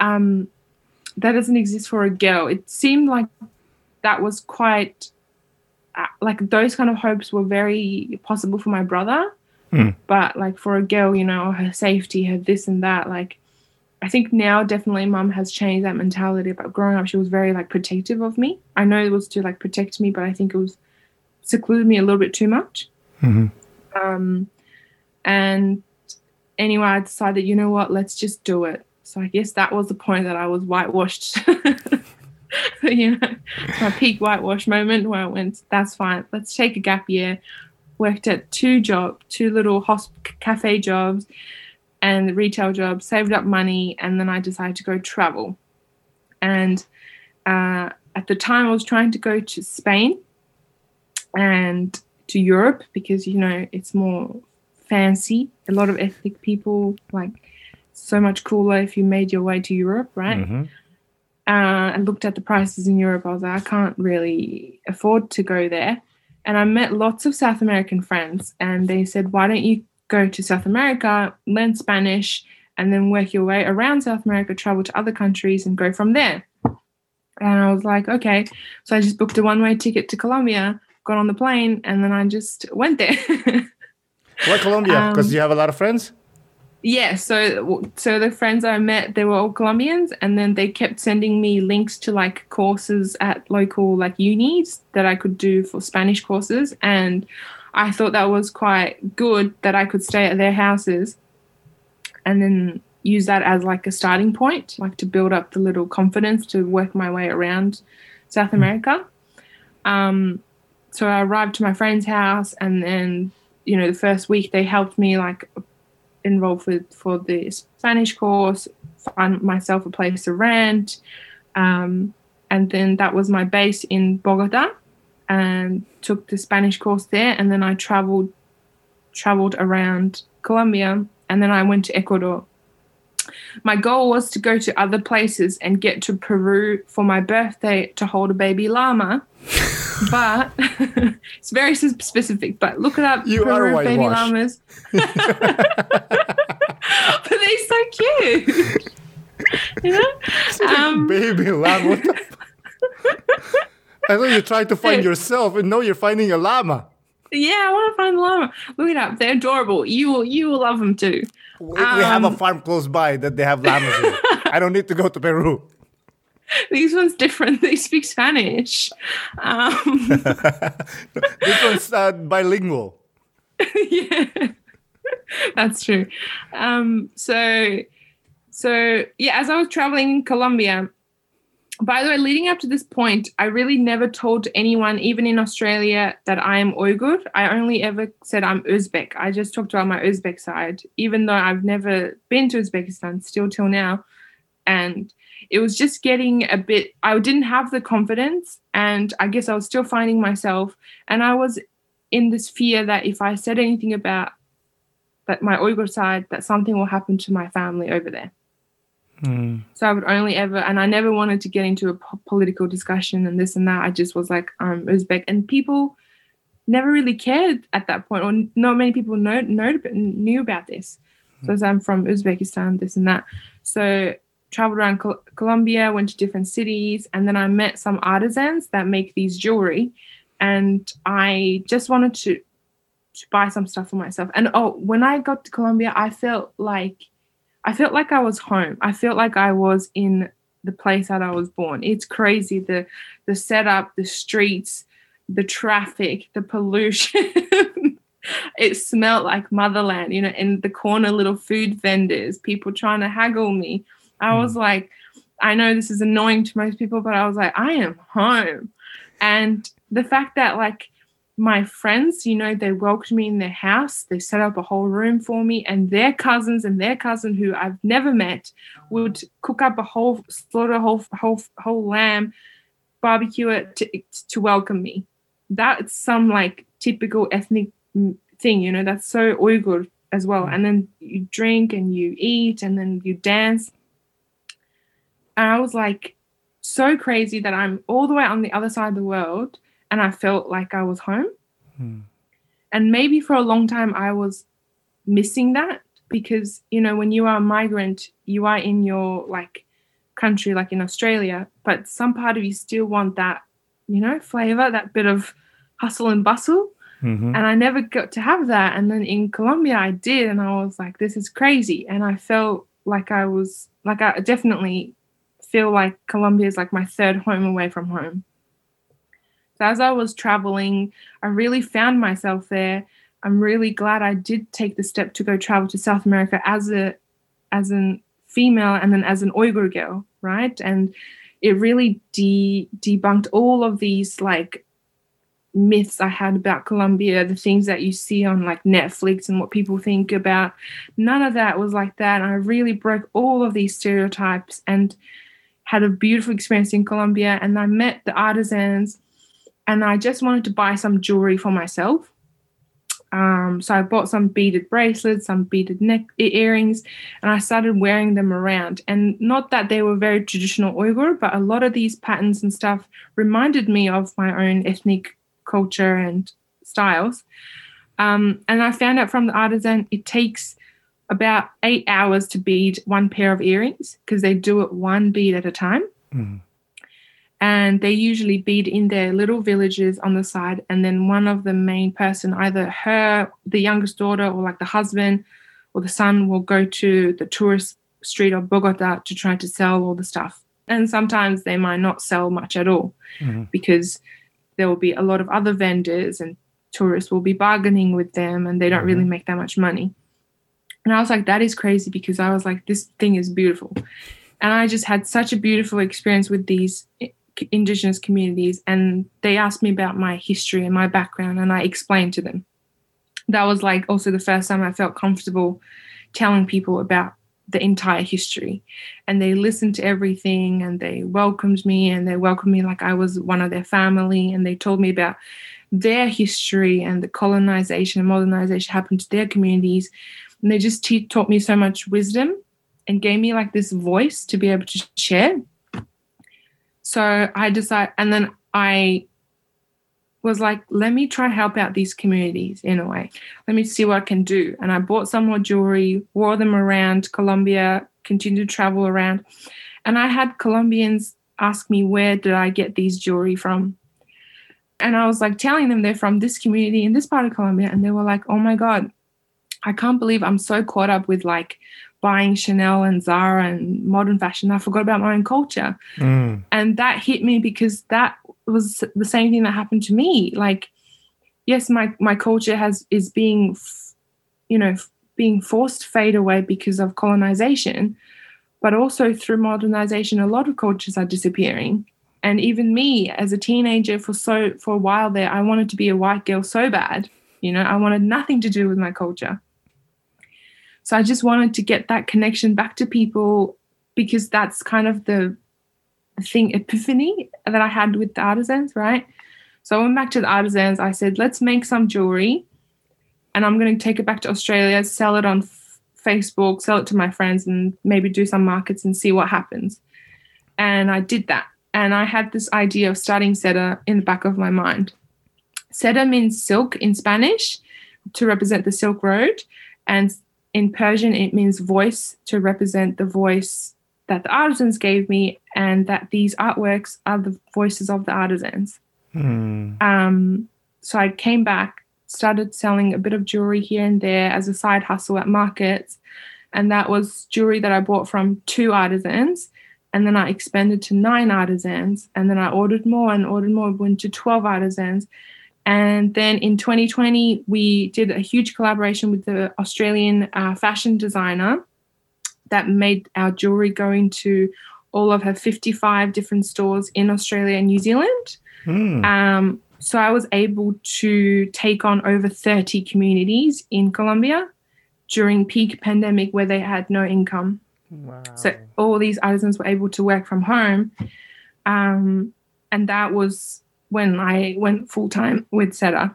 Um, that doesn't exist for a girl. It seemed like that was quite like those kind of hopes were very possible for my brother. Mm. but like for a girl you know her safety her this and that like i think now definitely mum has changed that mentality but growing up. She was very like protective of me. I know it was to like protect me but i think it was secluded me a little bit too much. Mhm. um and anyway i decided you know what let's just do it. So i guess that was the point that i was whitewashed you know, it's my peak whitewash moment where I went, that's fine. Let's take a gap year. Worked at two jobs, two little hosp- cafe jobs and retail jobs, saved up money, and then I decided to go travel. And uh, at the time, I was trying to go to Spain and to Europe because, you know, it's more fancy. A lot of ethnic people like so much cooler if you made your way to Europe, right? Mm-hmm. Uh, and looked at the prices in Europe, I was like, I can't really afford to go there. And I met lots of South American friends, and they said, Why don't you go to South America, learn Spanish, and then work your way around South America, travel to other countries, and go from there? And I was like, Okay. So I just booked a one way ticket to Colombia, got on the plane, and then I just went there. Why Colombia? Because Um, you have a lot of friends. Yeah, so so the friends I met, they were all Colombians, and then they kept sending me links to like courses at local like unis that I could do for Spanish courses, and I thought that was quite good that I could stay at their houses, and then use that as like a starting point, like to build up the little confidence to work my way around South America. Um, so I arrived to my friend's house, and then you know the first week they helped me like enroll for for the Spanish course, find myself a place to rent, um, and then that was my base in Bogota, and took the Spanish course there, and then I traveled traveled around Colombia, and then I went to Ecuador. My goal was to go to other places and get to Peru for my birthday to hold a baby llama. But it's very specific. But look it up. You are Peru baby llamas. but they're so cute. you know? Um, Baby llama. What the f- I thought you tried to find yourself, and now you're finding a llama. yeah, I want to find the llama. Look it up. They're adorable. You will you will love them too. We, we have a Um, farm close by that they have llamas in. I don't need to go to Peru. These ones different. They speak Spanish. Um, This one's uh, bilingual. yeah, that's true. Um, so, so yeah, as I was traveling in Colombia, by the way, leading up to this point, I really never told anyone, even in Australia, that I am Uyghur. I only ever said I'm Uzbek. I just talked about my Uzbek side, even though I've never been to Uzbekistan still till now. And it was just getting a bit, I didn't have the confidence. And I guess I was still finding myself. And I was in this fear that if I said anything about that my Uyghur side, that something will happen to my family over there. Hmm. So I would only ever, and I never wanted to get into a po- political discussion and this and that. I just was like, I'm Uzbek, and people never really cared at that point, or n- not many people know, know knew about this. Hmm. So I'm from Uzbekistan, this and that. So traveled around Col- Colombia, went to different cities, and then I met some artisans that make these jewelry, and I just wanted to to buy some stuff for myself. And oh, when I got to Colombia, I felt like I felt like I was home. I felt like I was in the place that I was born. It's crazy the the setup, the streets, the traffic, the pollution. it smelled like motherland, you know, in the corner little food vendors, people trying to haggle me. I was hmm. like, I know this is annoying to most people, but I was like, I am home. And the fact that like my friends, you know, they welcomed me in their house. They set up a whole room for me, and their cousins and their cousin, who I've never met, would cook up a whole, slaughter a whole, whole, whole lamb, barbecue it to, to welcome me. That's some like typical ethnic thing, you know. That's so Uyghur as well. Hmm. And then you drink and you eat, and then you dance. And I was like, so crazy that I'm all the way on the other side of the world and I felt like I was home. And maybe for a long time I was missing that because you know when you are a migrant, you are in your like country, like in Australia, but some part of you still want that, you know, flavor, that bit of hustle and bustle. Mhm. And I never got to have that. And then in Colombia, I did, and I was like, this is crazy. And I felt like I was like I definitely feel like Colombia is like my third home away from home. So as I was traveling, I really found myself there. I'm really glad I did take the step to go travel to South America as a as an female and then as an Uyghur girl, right? And it really de- debunked all of these like myths I had about Colombia, the things that you see on like Netflix and what people think about. None of that was like that. I really broke all of these stereotypes and had a beautiful experience in Colombia. And I met the artisans and I just wanted to buy some jewelry for myself. Um, so I bought some beaded bracelets, some beaded neck earrings, and I started wearing them around. And not that they were very traditional Uyghur, but a lot of these patterns and stuff reminded me of my own ethnic culture and styles. Um, and I found out from the artisan it takes about eight hours to bead one pair of earrings because they do it one bead at a time. Mm. And they usually bead in their little villages on the side. And then one of the main person, either her, the youngest daughter, or like the husband or the son, will go to the tourist street of Bogota to try to sell all the stuff. And sometimes they might not sell much at all Mhm. because there will be a lot of other vendors and tourists will be bargaining with them and they don't really make that much money. And I was like, that is crazy because I was like, this thing is beautiful. And I just had such a beautiful experience with these indigenous communities. And they asked me about my history and my background, and I explained to them. That was like also the first time I felt comfortable telling people about the entire history. And they listened to everything and they welcomed me and they welcomed me like I was one of their family. And they told me about their history and the colonization and modernization happened to their communities. And they just te- taught me so much wisdom and gave me like this voice to be able to share. So I decided, and then I was like, let me try help out these communities in a way. Let me see what I can do. And I bought some more jewelry, wore them around Colombia, continued to travel around. And I had Colombians ask me where did I get these jewelry from? And I was like telling them they're from this community in this part of Colombia. And they were like, oh my God, I can't believe I'm so caught up with like buying Chanel and Zara and modern fashion. I forgot about my own culture. Mm. And that hit me because that was the same thing that happened to me. Like, yes, my, my culture has is being, you know, being forced fade away because of colonization, but also through modernization, a lot of cultures are disappearing. And even me as a teenager for so for a while there, I wanted to be a white girl so bad. You know, I wanted nothing to do with my culture. So I just wanted to get that connection back to people because that's kind of the thing epiphany that I had with the artisans, right? So I went back to the artisans. I said, let's make some jewelry and I'm going to take it back to Australia, sell it on f- Facebook, sell it to my friends, and maybe do some markets and see what happens. And I did that. And I had this idea of starting Seda in the back of my mind. Seda means silk in Spanish to represent the Silk Road. And in Persian, it means voice to represent the voice that the artisans gave me, and that these artworks are the voices of the artisans. Mm. Um, so I came back, started selling a bit of jewelry here and there as a side hustle at markets. And that was jewelry that I bought from two artisans. And then I expanded to nine artisans. And then I ordered more and ordered more, went to 12 artisans. And then in 2020, we did a huge collaboration with the Australian uh, fashion designer that made our jewelry go into all of her 55 different stores in Australia and New Zealand. Mm. Um, so I was able to take on over 30 communities in Colombia during peak pandemic where they had no income. Wow. So all these artisans were able to work from home. Um, and that was when I went full time with Seda.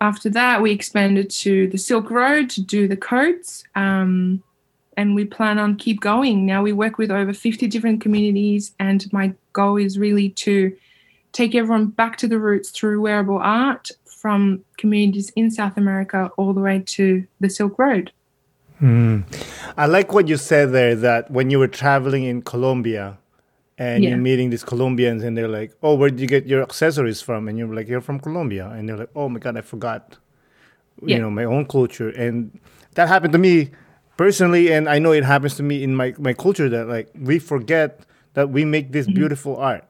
After that, we expanded to the Silk Road to do the coats. Um, and we plan on keep going. Now we work with over 50 different communities, and my goal is really to take everyone back to the roots through wearable art from communities in South America all the way to the Silk Road. Mm. I like what you said there that when you were traveling in Colombia and Yeah. you're meeting these Colombians and they're like, Oh, where did you get your accessories from? And you're like, You're from Colombia. And they're like, Oh my God, I forgot, you know, my own culture. And that happened to me personally. And I know it happens to me in my, my culture that like we forget that we make this mm-hmm. beautiful art.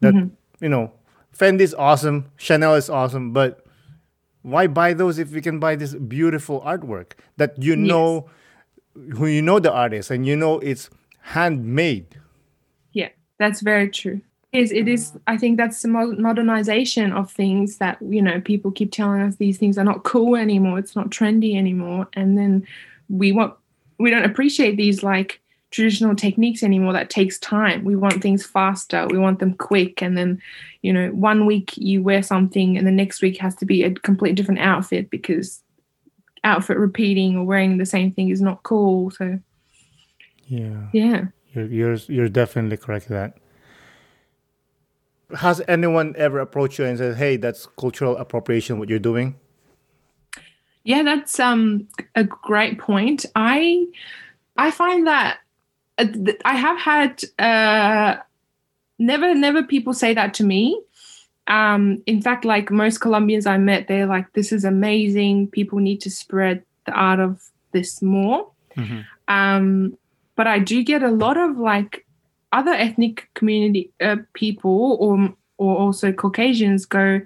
That, mm-hmm. you know, Fendi is awesome, Chanel is awesome, but why buy those if we can buy this beautiful artwork that you know who you know the artist and you know it's handmade Yeah. That's very true. It is, it is I think that's the modernization of things that, you know, people keep telling us these things are not cool anymore. It's not trendy anymore. And then we want, we don't appreciate these like traditional techniques anymore that takes time we want things faster we want them quick and then you know one week you wear something and the next week has to be a completely different outfit because outfit repeating or wearing the same thing is not cool so yeah yeah you're you're, you're definitely correct that has anyone ever approached you and said hey that's cultural appropriation what you're doing yeah that's um a great point i i find that uh, I have had uh, never never people say that to me. Um, in fact, like most Colombians I met, they're like, "This is amazing. People need to spread the art of this more." Mm-hmm. Um, but I do get a lot of like other ethnic community uh, people or or also Caucasians go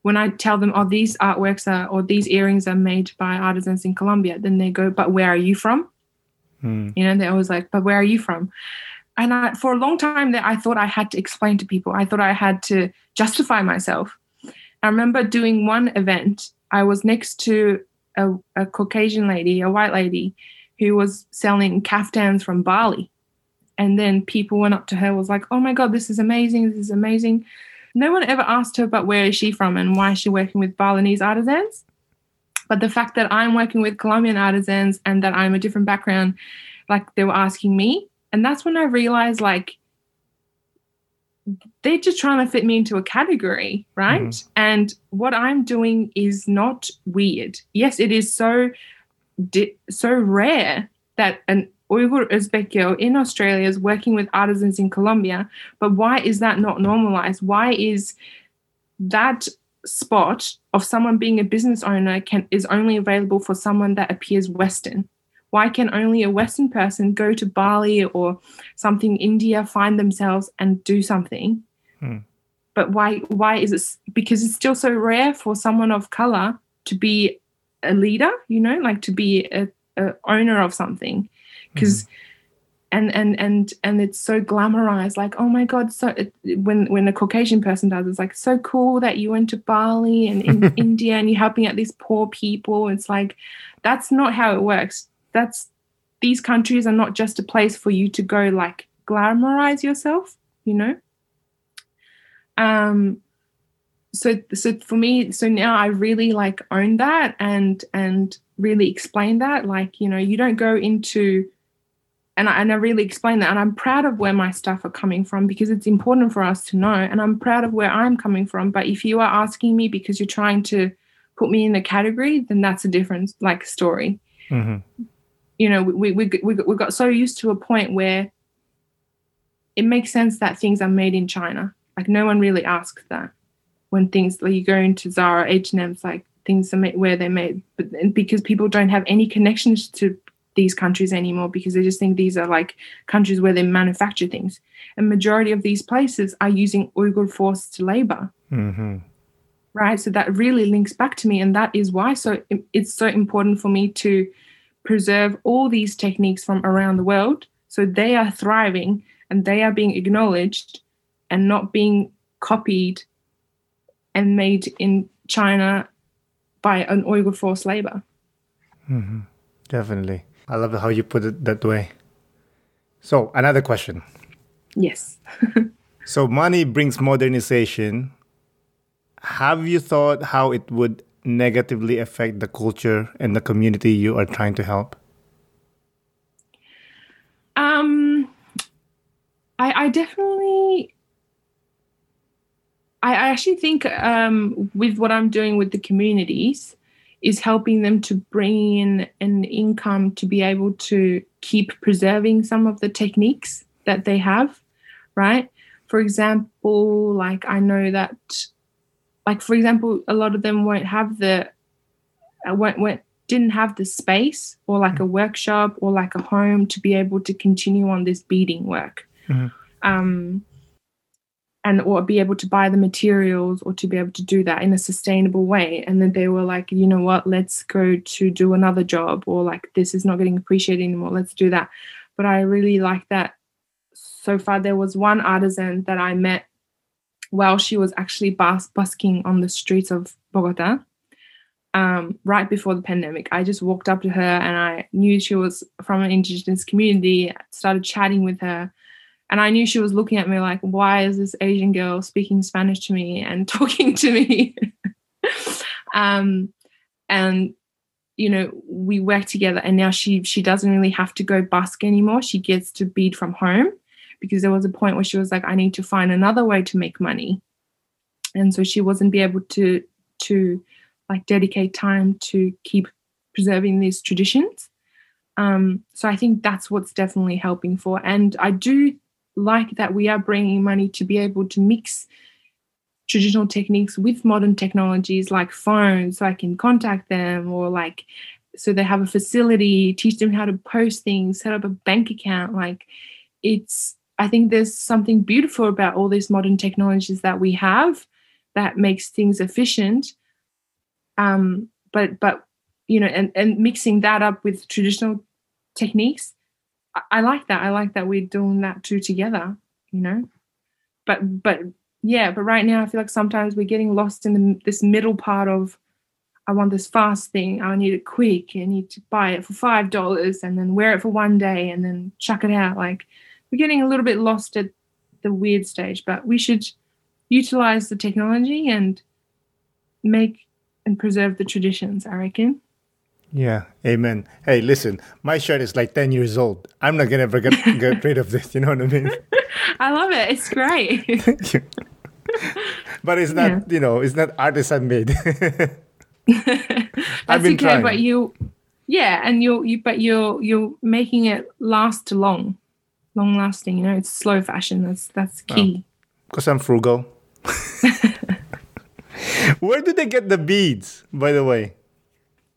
when I tell them, "Oh, these artworks are or these earrings are made by artisans in Colombia." Then they go, "But where are you from?" Mm. You know, they're always like, but where are you from? And I, for a long time that I thought I had to explain to people. I thought I had to justify myself. I remember doing one event. I was next to a, a Caucasian lady, a white lady, who was selling kaftans from Bali. And then people went up to her, was like, "Oh my god, this is amazing! This is amazing." No one ever asked her, "But where is she from and why is she working with Balinese artisans?" But the fact that I'm working with Colombian artisans and that I'm a different background, like they were asking me. And that's when I realized like they're just trying to fit me into a category, right? Mm. And what I'm doing is not weird. Yes, it is so so rare that an Uyghur Uzbek girl in Australia is working with artisans in Colombia, but why is that not normalized? Why is that spot of someone being a business owner can is only available for someone that appears Western. Why can only a Western person go to Bali or something India, find themselves and do something? Hmm. But why why is it because it's still so rare for someone of color to be a leader, you know, like to be a, a owner of something. Because hmm and and and and it's so glamorized like oh my god so it, when when a caucasian person does it's like so cool that you went to bali and in india and you're helping out these poor people. It's like that's not how it works. That's these countries are not just a place for you to go like glamorize yourself you know? Um so so for me so now i really like own that and and really explain that like you know you don't go into and I, and I really explain that and i'm proud of where my stuff are coming from because it's important for us to know and i'm proud of where i'm coming from but if you are asking me because you're trying to put me in a category then that's a different like story. Mm-hmm. you know we, we, we, we got so used to a point where it makes sense that things are made in china. Like no one really asks that when things like you go into zara h&m's like things are made where they're made but because people don't have any connections to these countries anymore because they just think these are like countries where they manufacture things. And majority of these places are using Uyghur forced labor. Mm-hmm. Right. So that really links back to me. And that is why so it's so important for me to preserve all these techniques from around the world. So they are thriving and they are being acknowledged and not being copied and made in China by an Uyghur forced labor. Mm-hmm. Definitely. I love how you put it that way. So, another question. Yes. so, money brings modernization. Have you thought how it would negatively affect the culture and the community you are trying to help? Um, I, I definitely, I, I actually think um, with what I'm doing with the communities, is helping them to bring in an income to be able to keep preserving some of the techniques that they have, right? For example, like I know that, like for example, a lot of them won't have the, uh, won't, won't didn't have the space or like a workshop or like a home to be able to continue on this beading work. Mm-hmm. Um, and or be able to buy the materials or to be able to do that in a sustainable way and then they were like you know what let's go to do another job or like this is not getting appreciated anymore let's do that but i really like that so far there was one artisan that I met while she was actually bus- busking on the streets of Bogota um, right before the pandemic. I just walked up to her and I knew she was from an indigenous community, started chatting with her. And I knew she was looking at me like, why is this Asian girl speaking Spanish to me and talking to me? um, and you know, we work together and now she she doesn't really have to go busk anymore. She gets to bead from home because there was a point where she was like, I need to find another way to make money. And so she wasn't be able to to like dedicate time to keep preserving these traditions. Um, so I think that's what's definitely helping for. And I do like that we are bringing money to be able to mix traditional techniques with modern technologies like phones so I can contact them or like so they have a facility, teach them how to post things, set up a bank account. Like it's I think there's something beautiful about all these modern technologies that we have that makes things efficient. Um, but but you know, and, and mixing that up with traditional techniques, I, like that. I like that we're doing that too together, you know. But but yeah, but right now I feel like sometimes we're getting lost in the, this middle part of I want this fast thing. I need it quick. I need to buy it for five dollars and then wear it for one day and then chuck it out. Like we're getting a little bit lost at the weird stage, but we should utilize the technology and make and preserve the traditions, I reckon. Yeah, amen. Hey, listen, my shirt is like 10 years old. I'm not gonna ever get, get rid of this, you know what I mean? I love it. It's great. Thank you. but it's not, yeah. you know, it's not artisan made. That's okay, trying. but you yeah, and you're you but you're you're making it last long. Long lasting, you know, it's slow fashion. That's that's oh. key. Because I'm frugal. Where do they get the beads, by the way?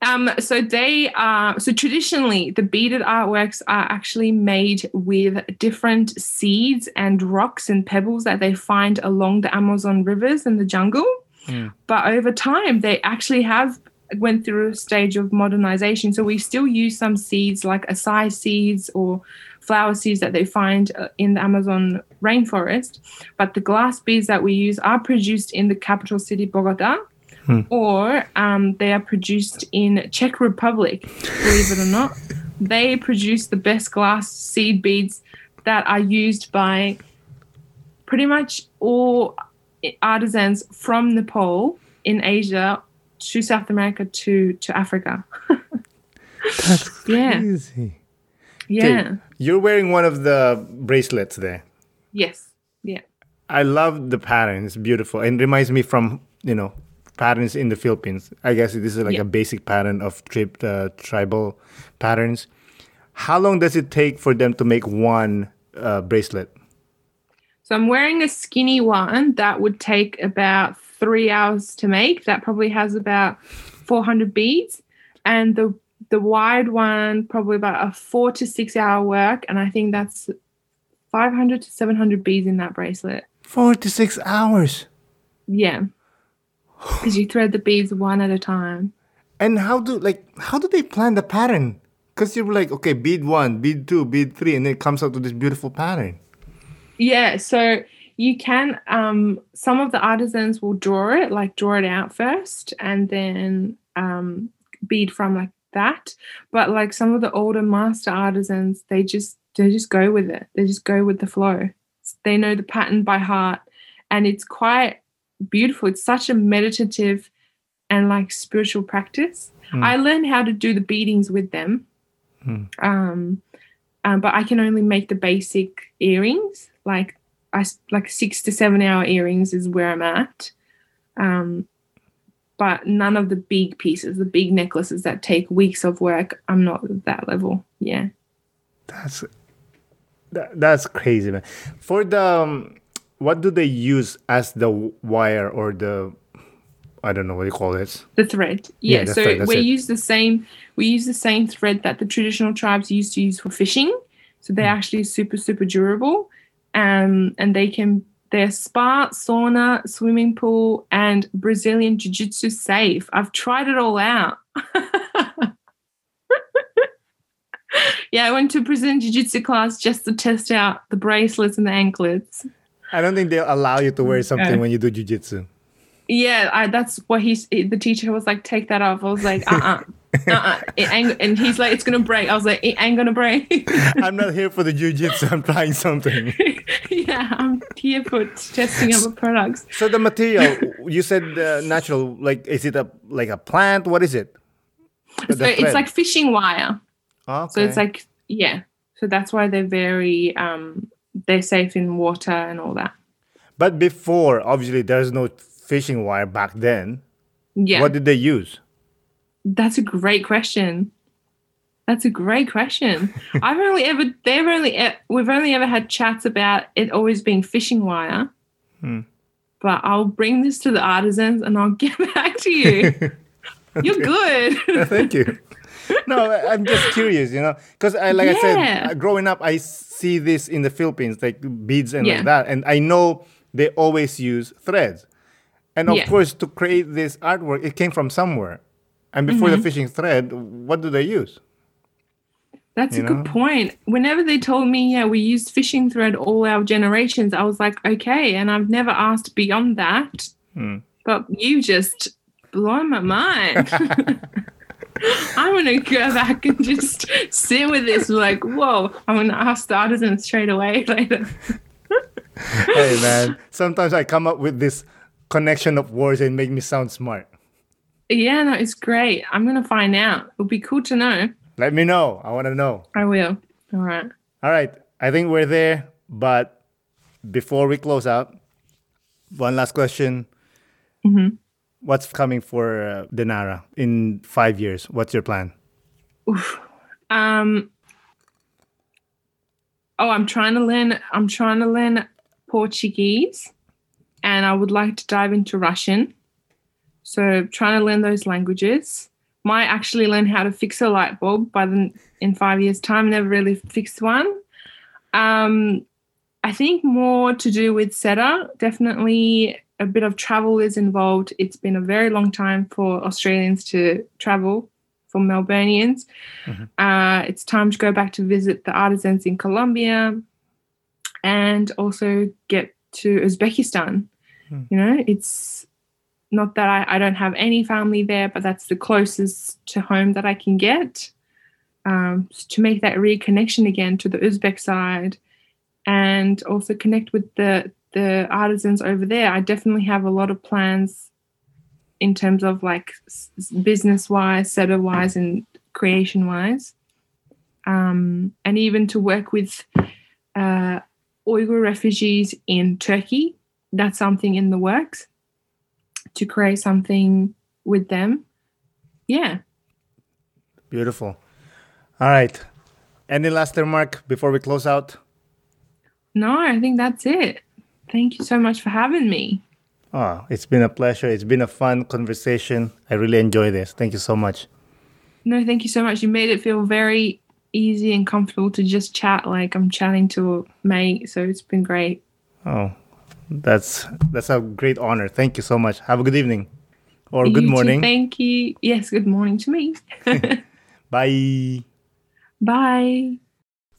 Um, so they are so traditionally the beaded artworks are actually made with different seeds and rocks and pebbles that they find along the Amazon rivers and the jungle. Mm. But over time, they actually have went through a stage of modernization. So we still use some seeds like acai seeds or flower seeds that they find uh, in the Amazon rainforest. But the glass beads that we use are produced in the capital city, Bogota hmm. or um, they are produced in Czech Republic. Believe it or not, they produce the best glass seed beads that are used by pretty much all artisans from Nepal in Asia to South America to to Africa. That's crazy. Yeah. Yeah. You're wearing one of the bracelets there. Yes. Yeah. I love the pattern. It's beautiful and reminds me from, you know, patterns in the Philippines. I guess this is like yeah. a basic pattern of trip uh, tribal patterns. How long does it take for them to make one uh, bracelet? So I'm wearing a skinny one that would take about three hours to make. That probably has about 400 beads, and the the wide one probably about a four to six hour work, and I think that's 500 to 700 beads in that bracelet. Four to six hours. Yeah because you thread the beads one at a time. And how do like how do they plan the pattern? Because you're like, okay, bead one, bead two, bead three, and then it comes out to this beautiful pattern. Yeah, so you can um some of the artisans will draw it, like draw it out first and then um bead from like that. But like some of the older master artisans, they just they just go with it. They just go with the flow. They know the pattern by heart and it's quite beautiful. It's such a meditative and like spiritual practice. Mm. I learned how to do the beadings with them. Mm. Um, um, but I can only make the basic earrings. Like I like six to seven hour earrings is where I'm at. Um, but none of the big pieces, the big necklaces that take weeks of work, I'm not at that level. Yeah. That's that, that's crazy, man. For the um, what do they use as the wire or the I don't know what you call it. The thread. Yeah. yeah so thread, we it. use the same we use the same thread that the traditional tribes used to use for fishing. So they're mm. actually super, super durable. Um, and they can they're spa, sauna, swimming pool, and Brazilian jiu-jitsu safe. I've tried it all out. yeah, I went to Brazilian Jiu Jitsu class just to test out the bracelets and the anklets. I don't think they'll allow you to wear something Okay. when you do jujitsu. Yeah, I, that's what he's. The teacher was like, "Take that off." I was like, "Uh, uh-uh, uh, and he's like, "It's gonna break." I was like, "It ain't gonna break." I'm not here for the jujitsu. I'm trying something. yeah, I'm here for testing other products. So the material you said uh, natural. Like, is it a like a plant? What is it? The So it's like fishing wire. okay. So it's like yeah. So that's why they're very um they're safe in water and all that. But before, obviously, there's no fishing wire back then. Yeah. What did they use? That's a great question. That's a great question. I've only ever they've only we've only ever had chats about it always being fishing wire. Hmm. But I'll bring this to the artisans and I'll get back to you. You're good. Thank you. No, I'm just curious, you know, because I, like I said, growing up, I see this in the Philippines, like beads and Yeah. like that, and I know they always use threads, and of Yeah. course, to create this artwork, it came from somewhere. And before Mm-hmm. the fishing thread, what do they use? That's You a good point. Whenever they told me, yeah, we used fishing thread all our generations, I was like, okay. And I've never asked beyond that. Hmm. But you just blow my mind. I'm to go back and just sit with this. Like, whoa, I'm going to ask the artisan straight away later. hey man, sometimes I come up with this connection of words and make me sound smart. Yeah, no, it's great. I'm going to find out. It'll be cool to know. Let me know. I want to know. I will. All right. All right, I think we're there. But before we close out, one last question. Mm-hmm. What's coming for uh, Dinara in five years? What's your plan? Um. Oh, I'm trying to learn. I'm trying to learn Portuguese, and I would like to dive into Russian. So, trying to learn those languages. Might actually learn how to fix a light bulb by the in five years' time. Never really fixed one. Um, I think more to do with Seda. Definitely a bit of travel is involved. It's been a very long time for Australians to travel, for Melburnians. Uh, it's time to go back to visit the artisans in Colombia and also get to Uzbekistan. You know, it's not that I, I don't have any family there, but that's the closest to home that I can get. Um, to make that reconnection again to the Uzbek side and also connect with the the artisans over there. I definitely have a lot of plans in terms of like business wise, Seda wise, and creation wise, um, and even to work with uh, Uyghur refugees in Turkey. That's something in the works to create something with them. Yeah. Beautiful. All right. Any last remark before we close out? No, I think that's it. Thank you so much for having me. Oh, it's been a pleasure. It's been a fun conversation. I really enjoy this. Thank you so much. No, thank you so much. You made it feel very easy and comfortable to just chat like I'm chatting to a mate. So it's been great. Oh, that's that's a great honor. Thank you so much. Have a good evening or good You too. morning. Thank you. Yes, good morning to me. Bye. Bye.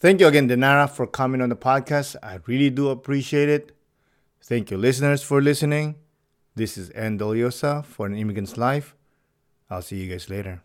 Thank you again, Dinara, for coming on the podcast. I really do appreciate it. Thank you, listeners, for listening. This is N. Doliosa for An Immigrant's Life. I'll see you guys later.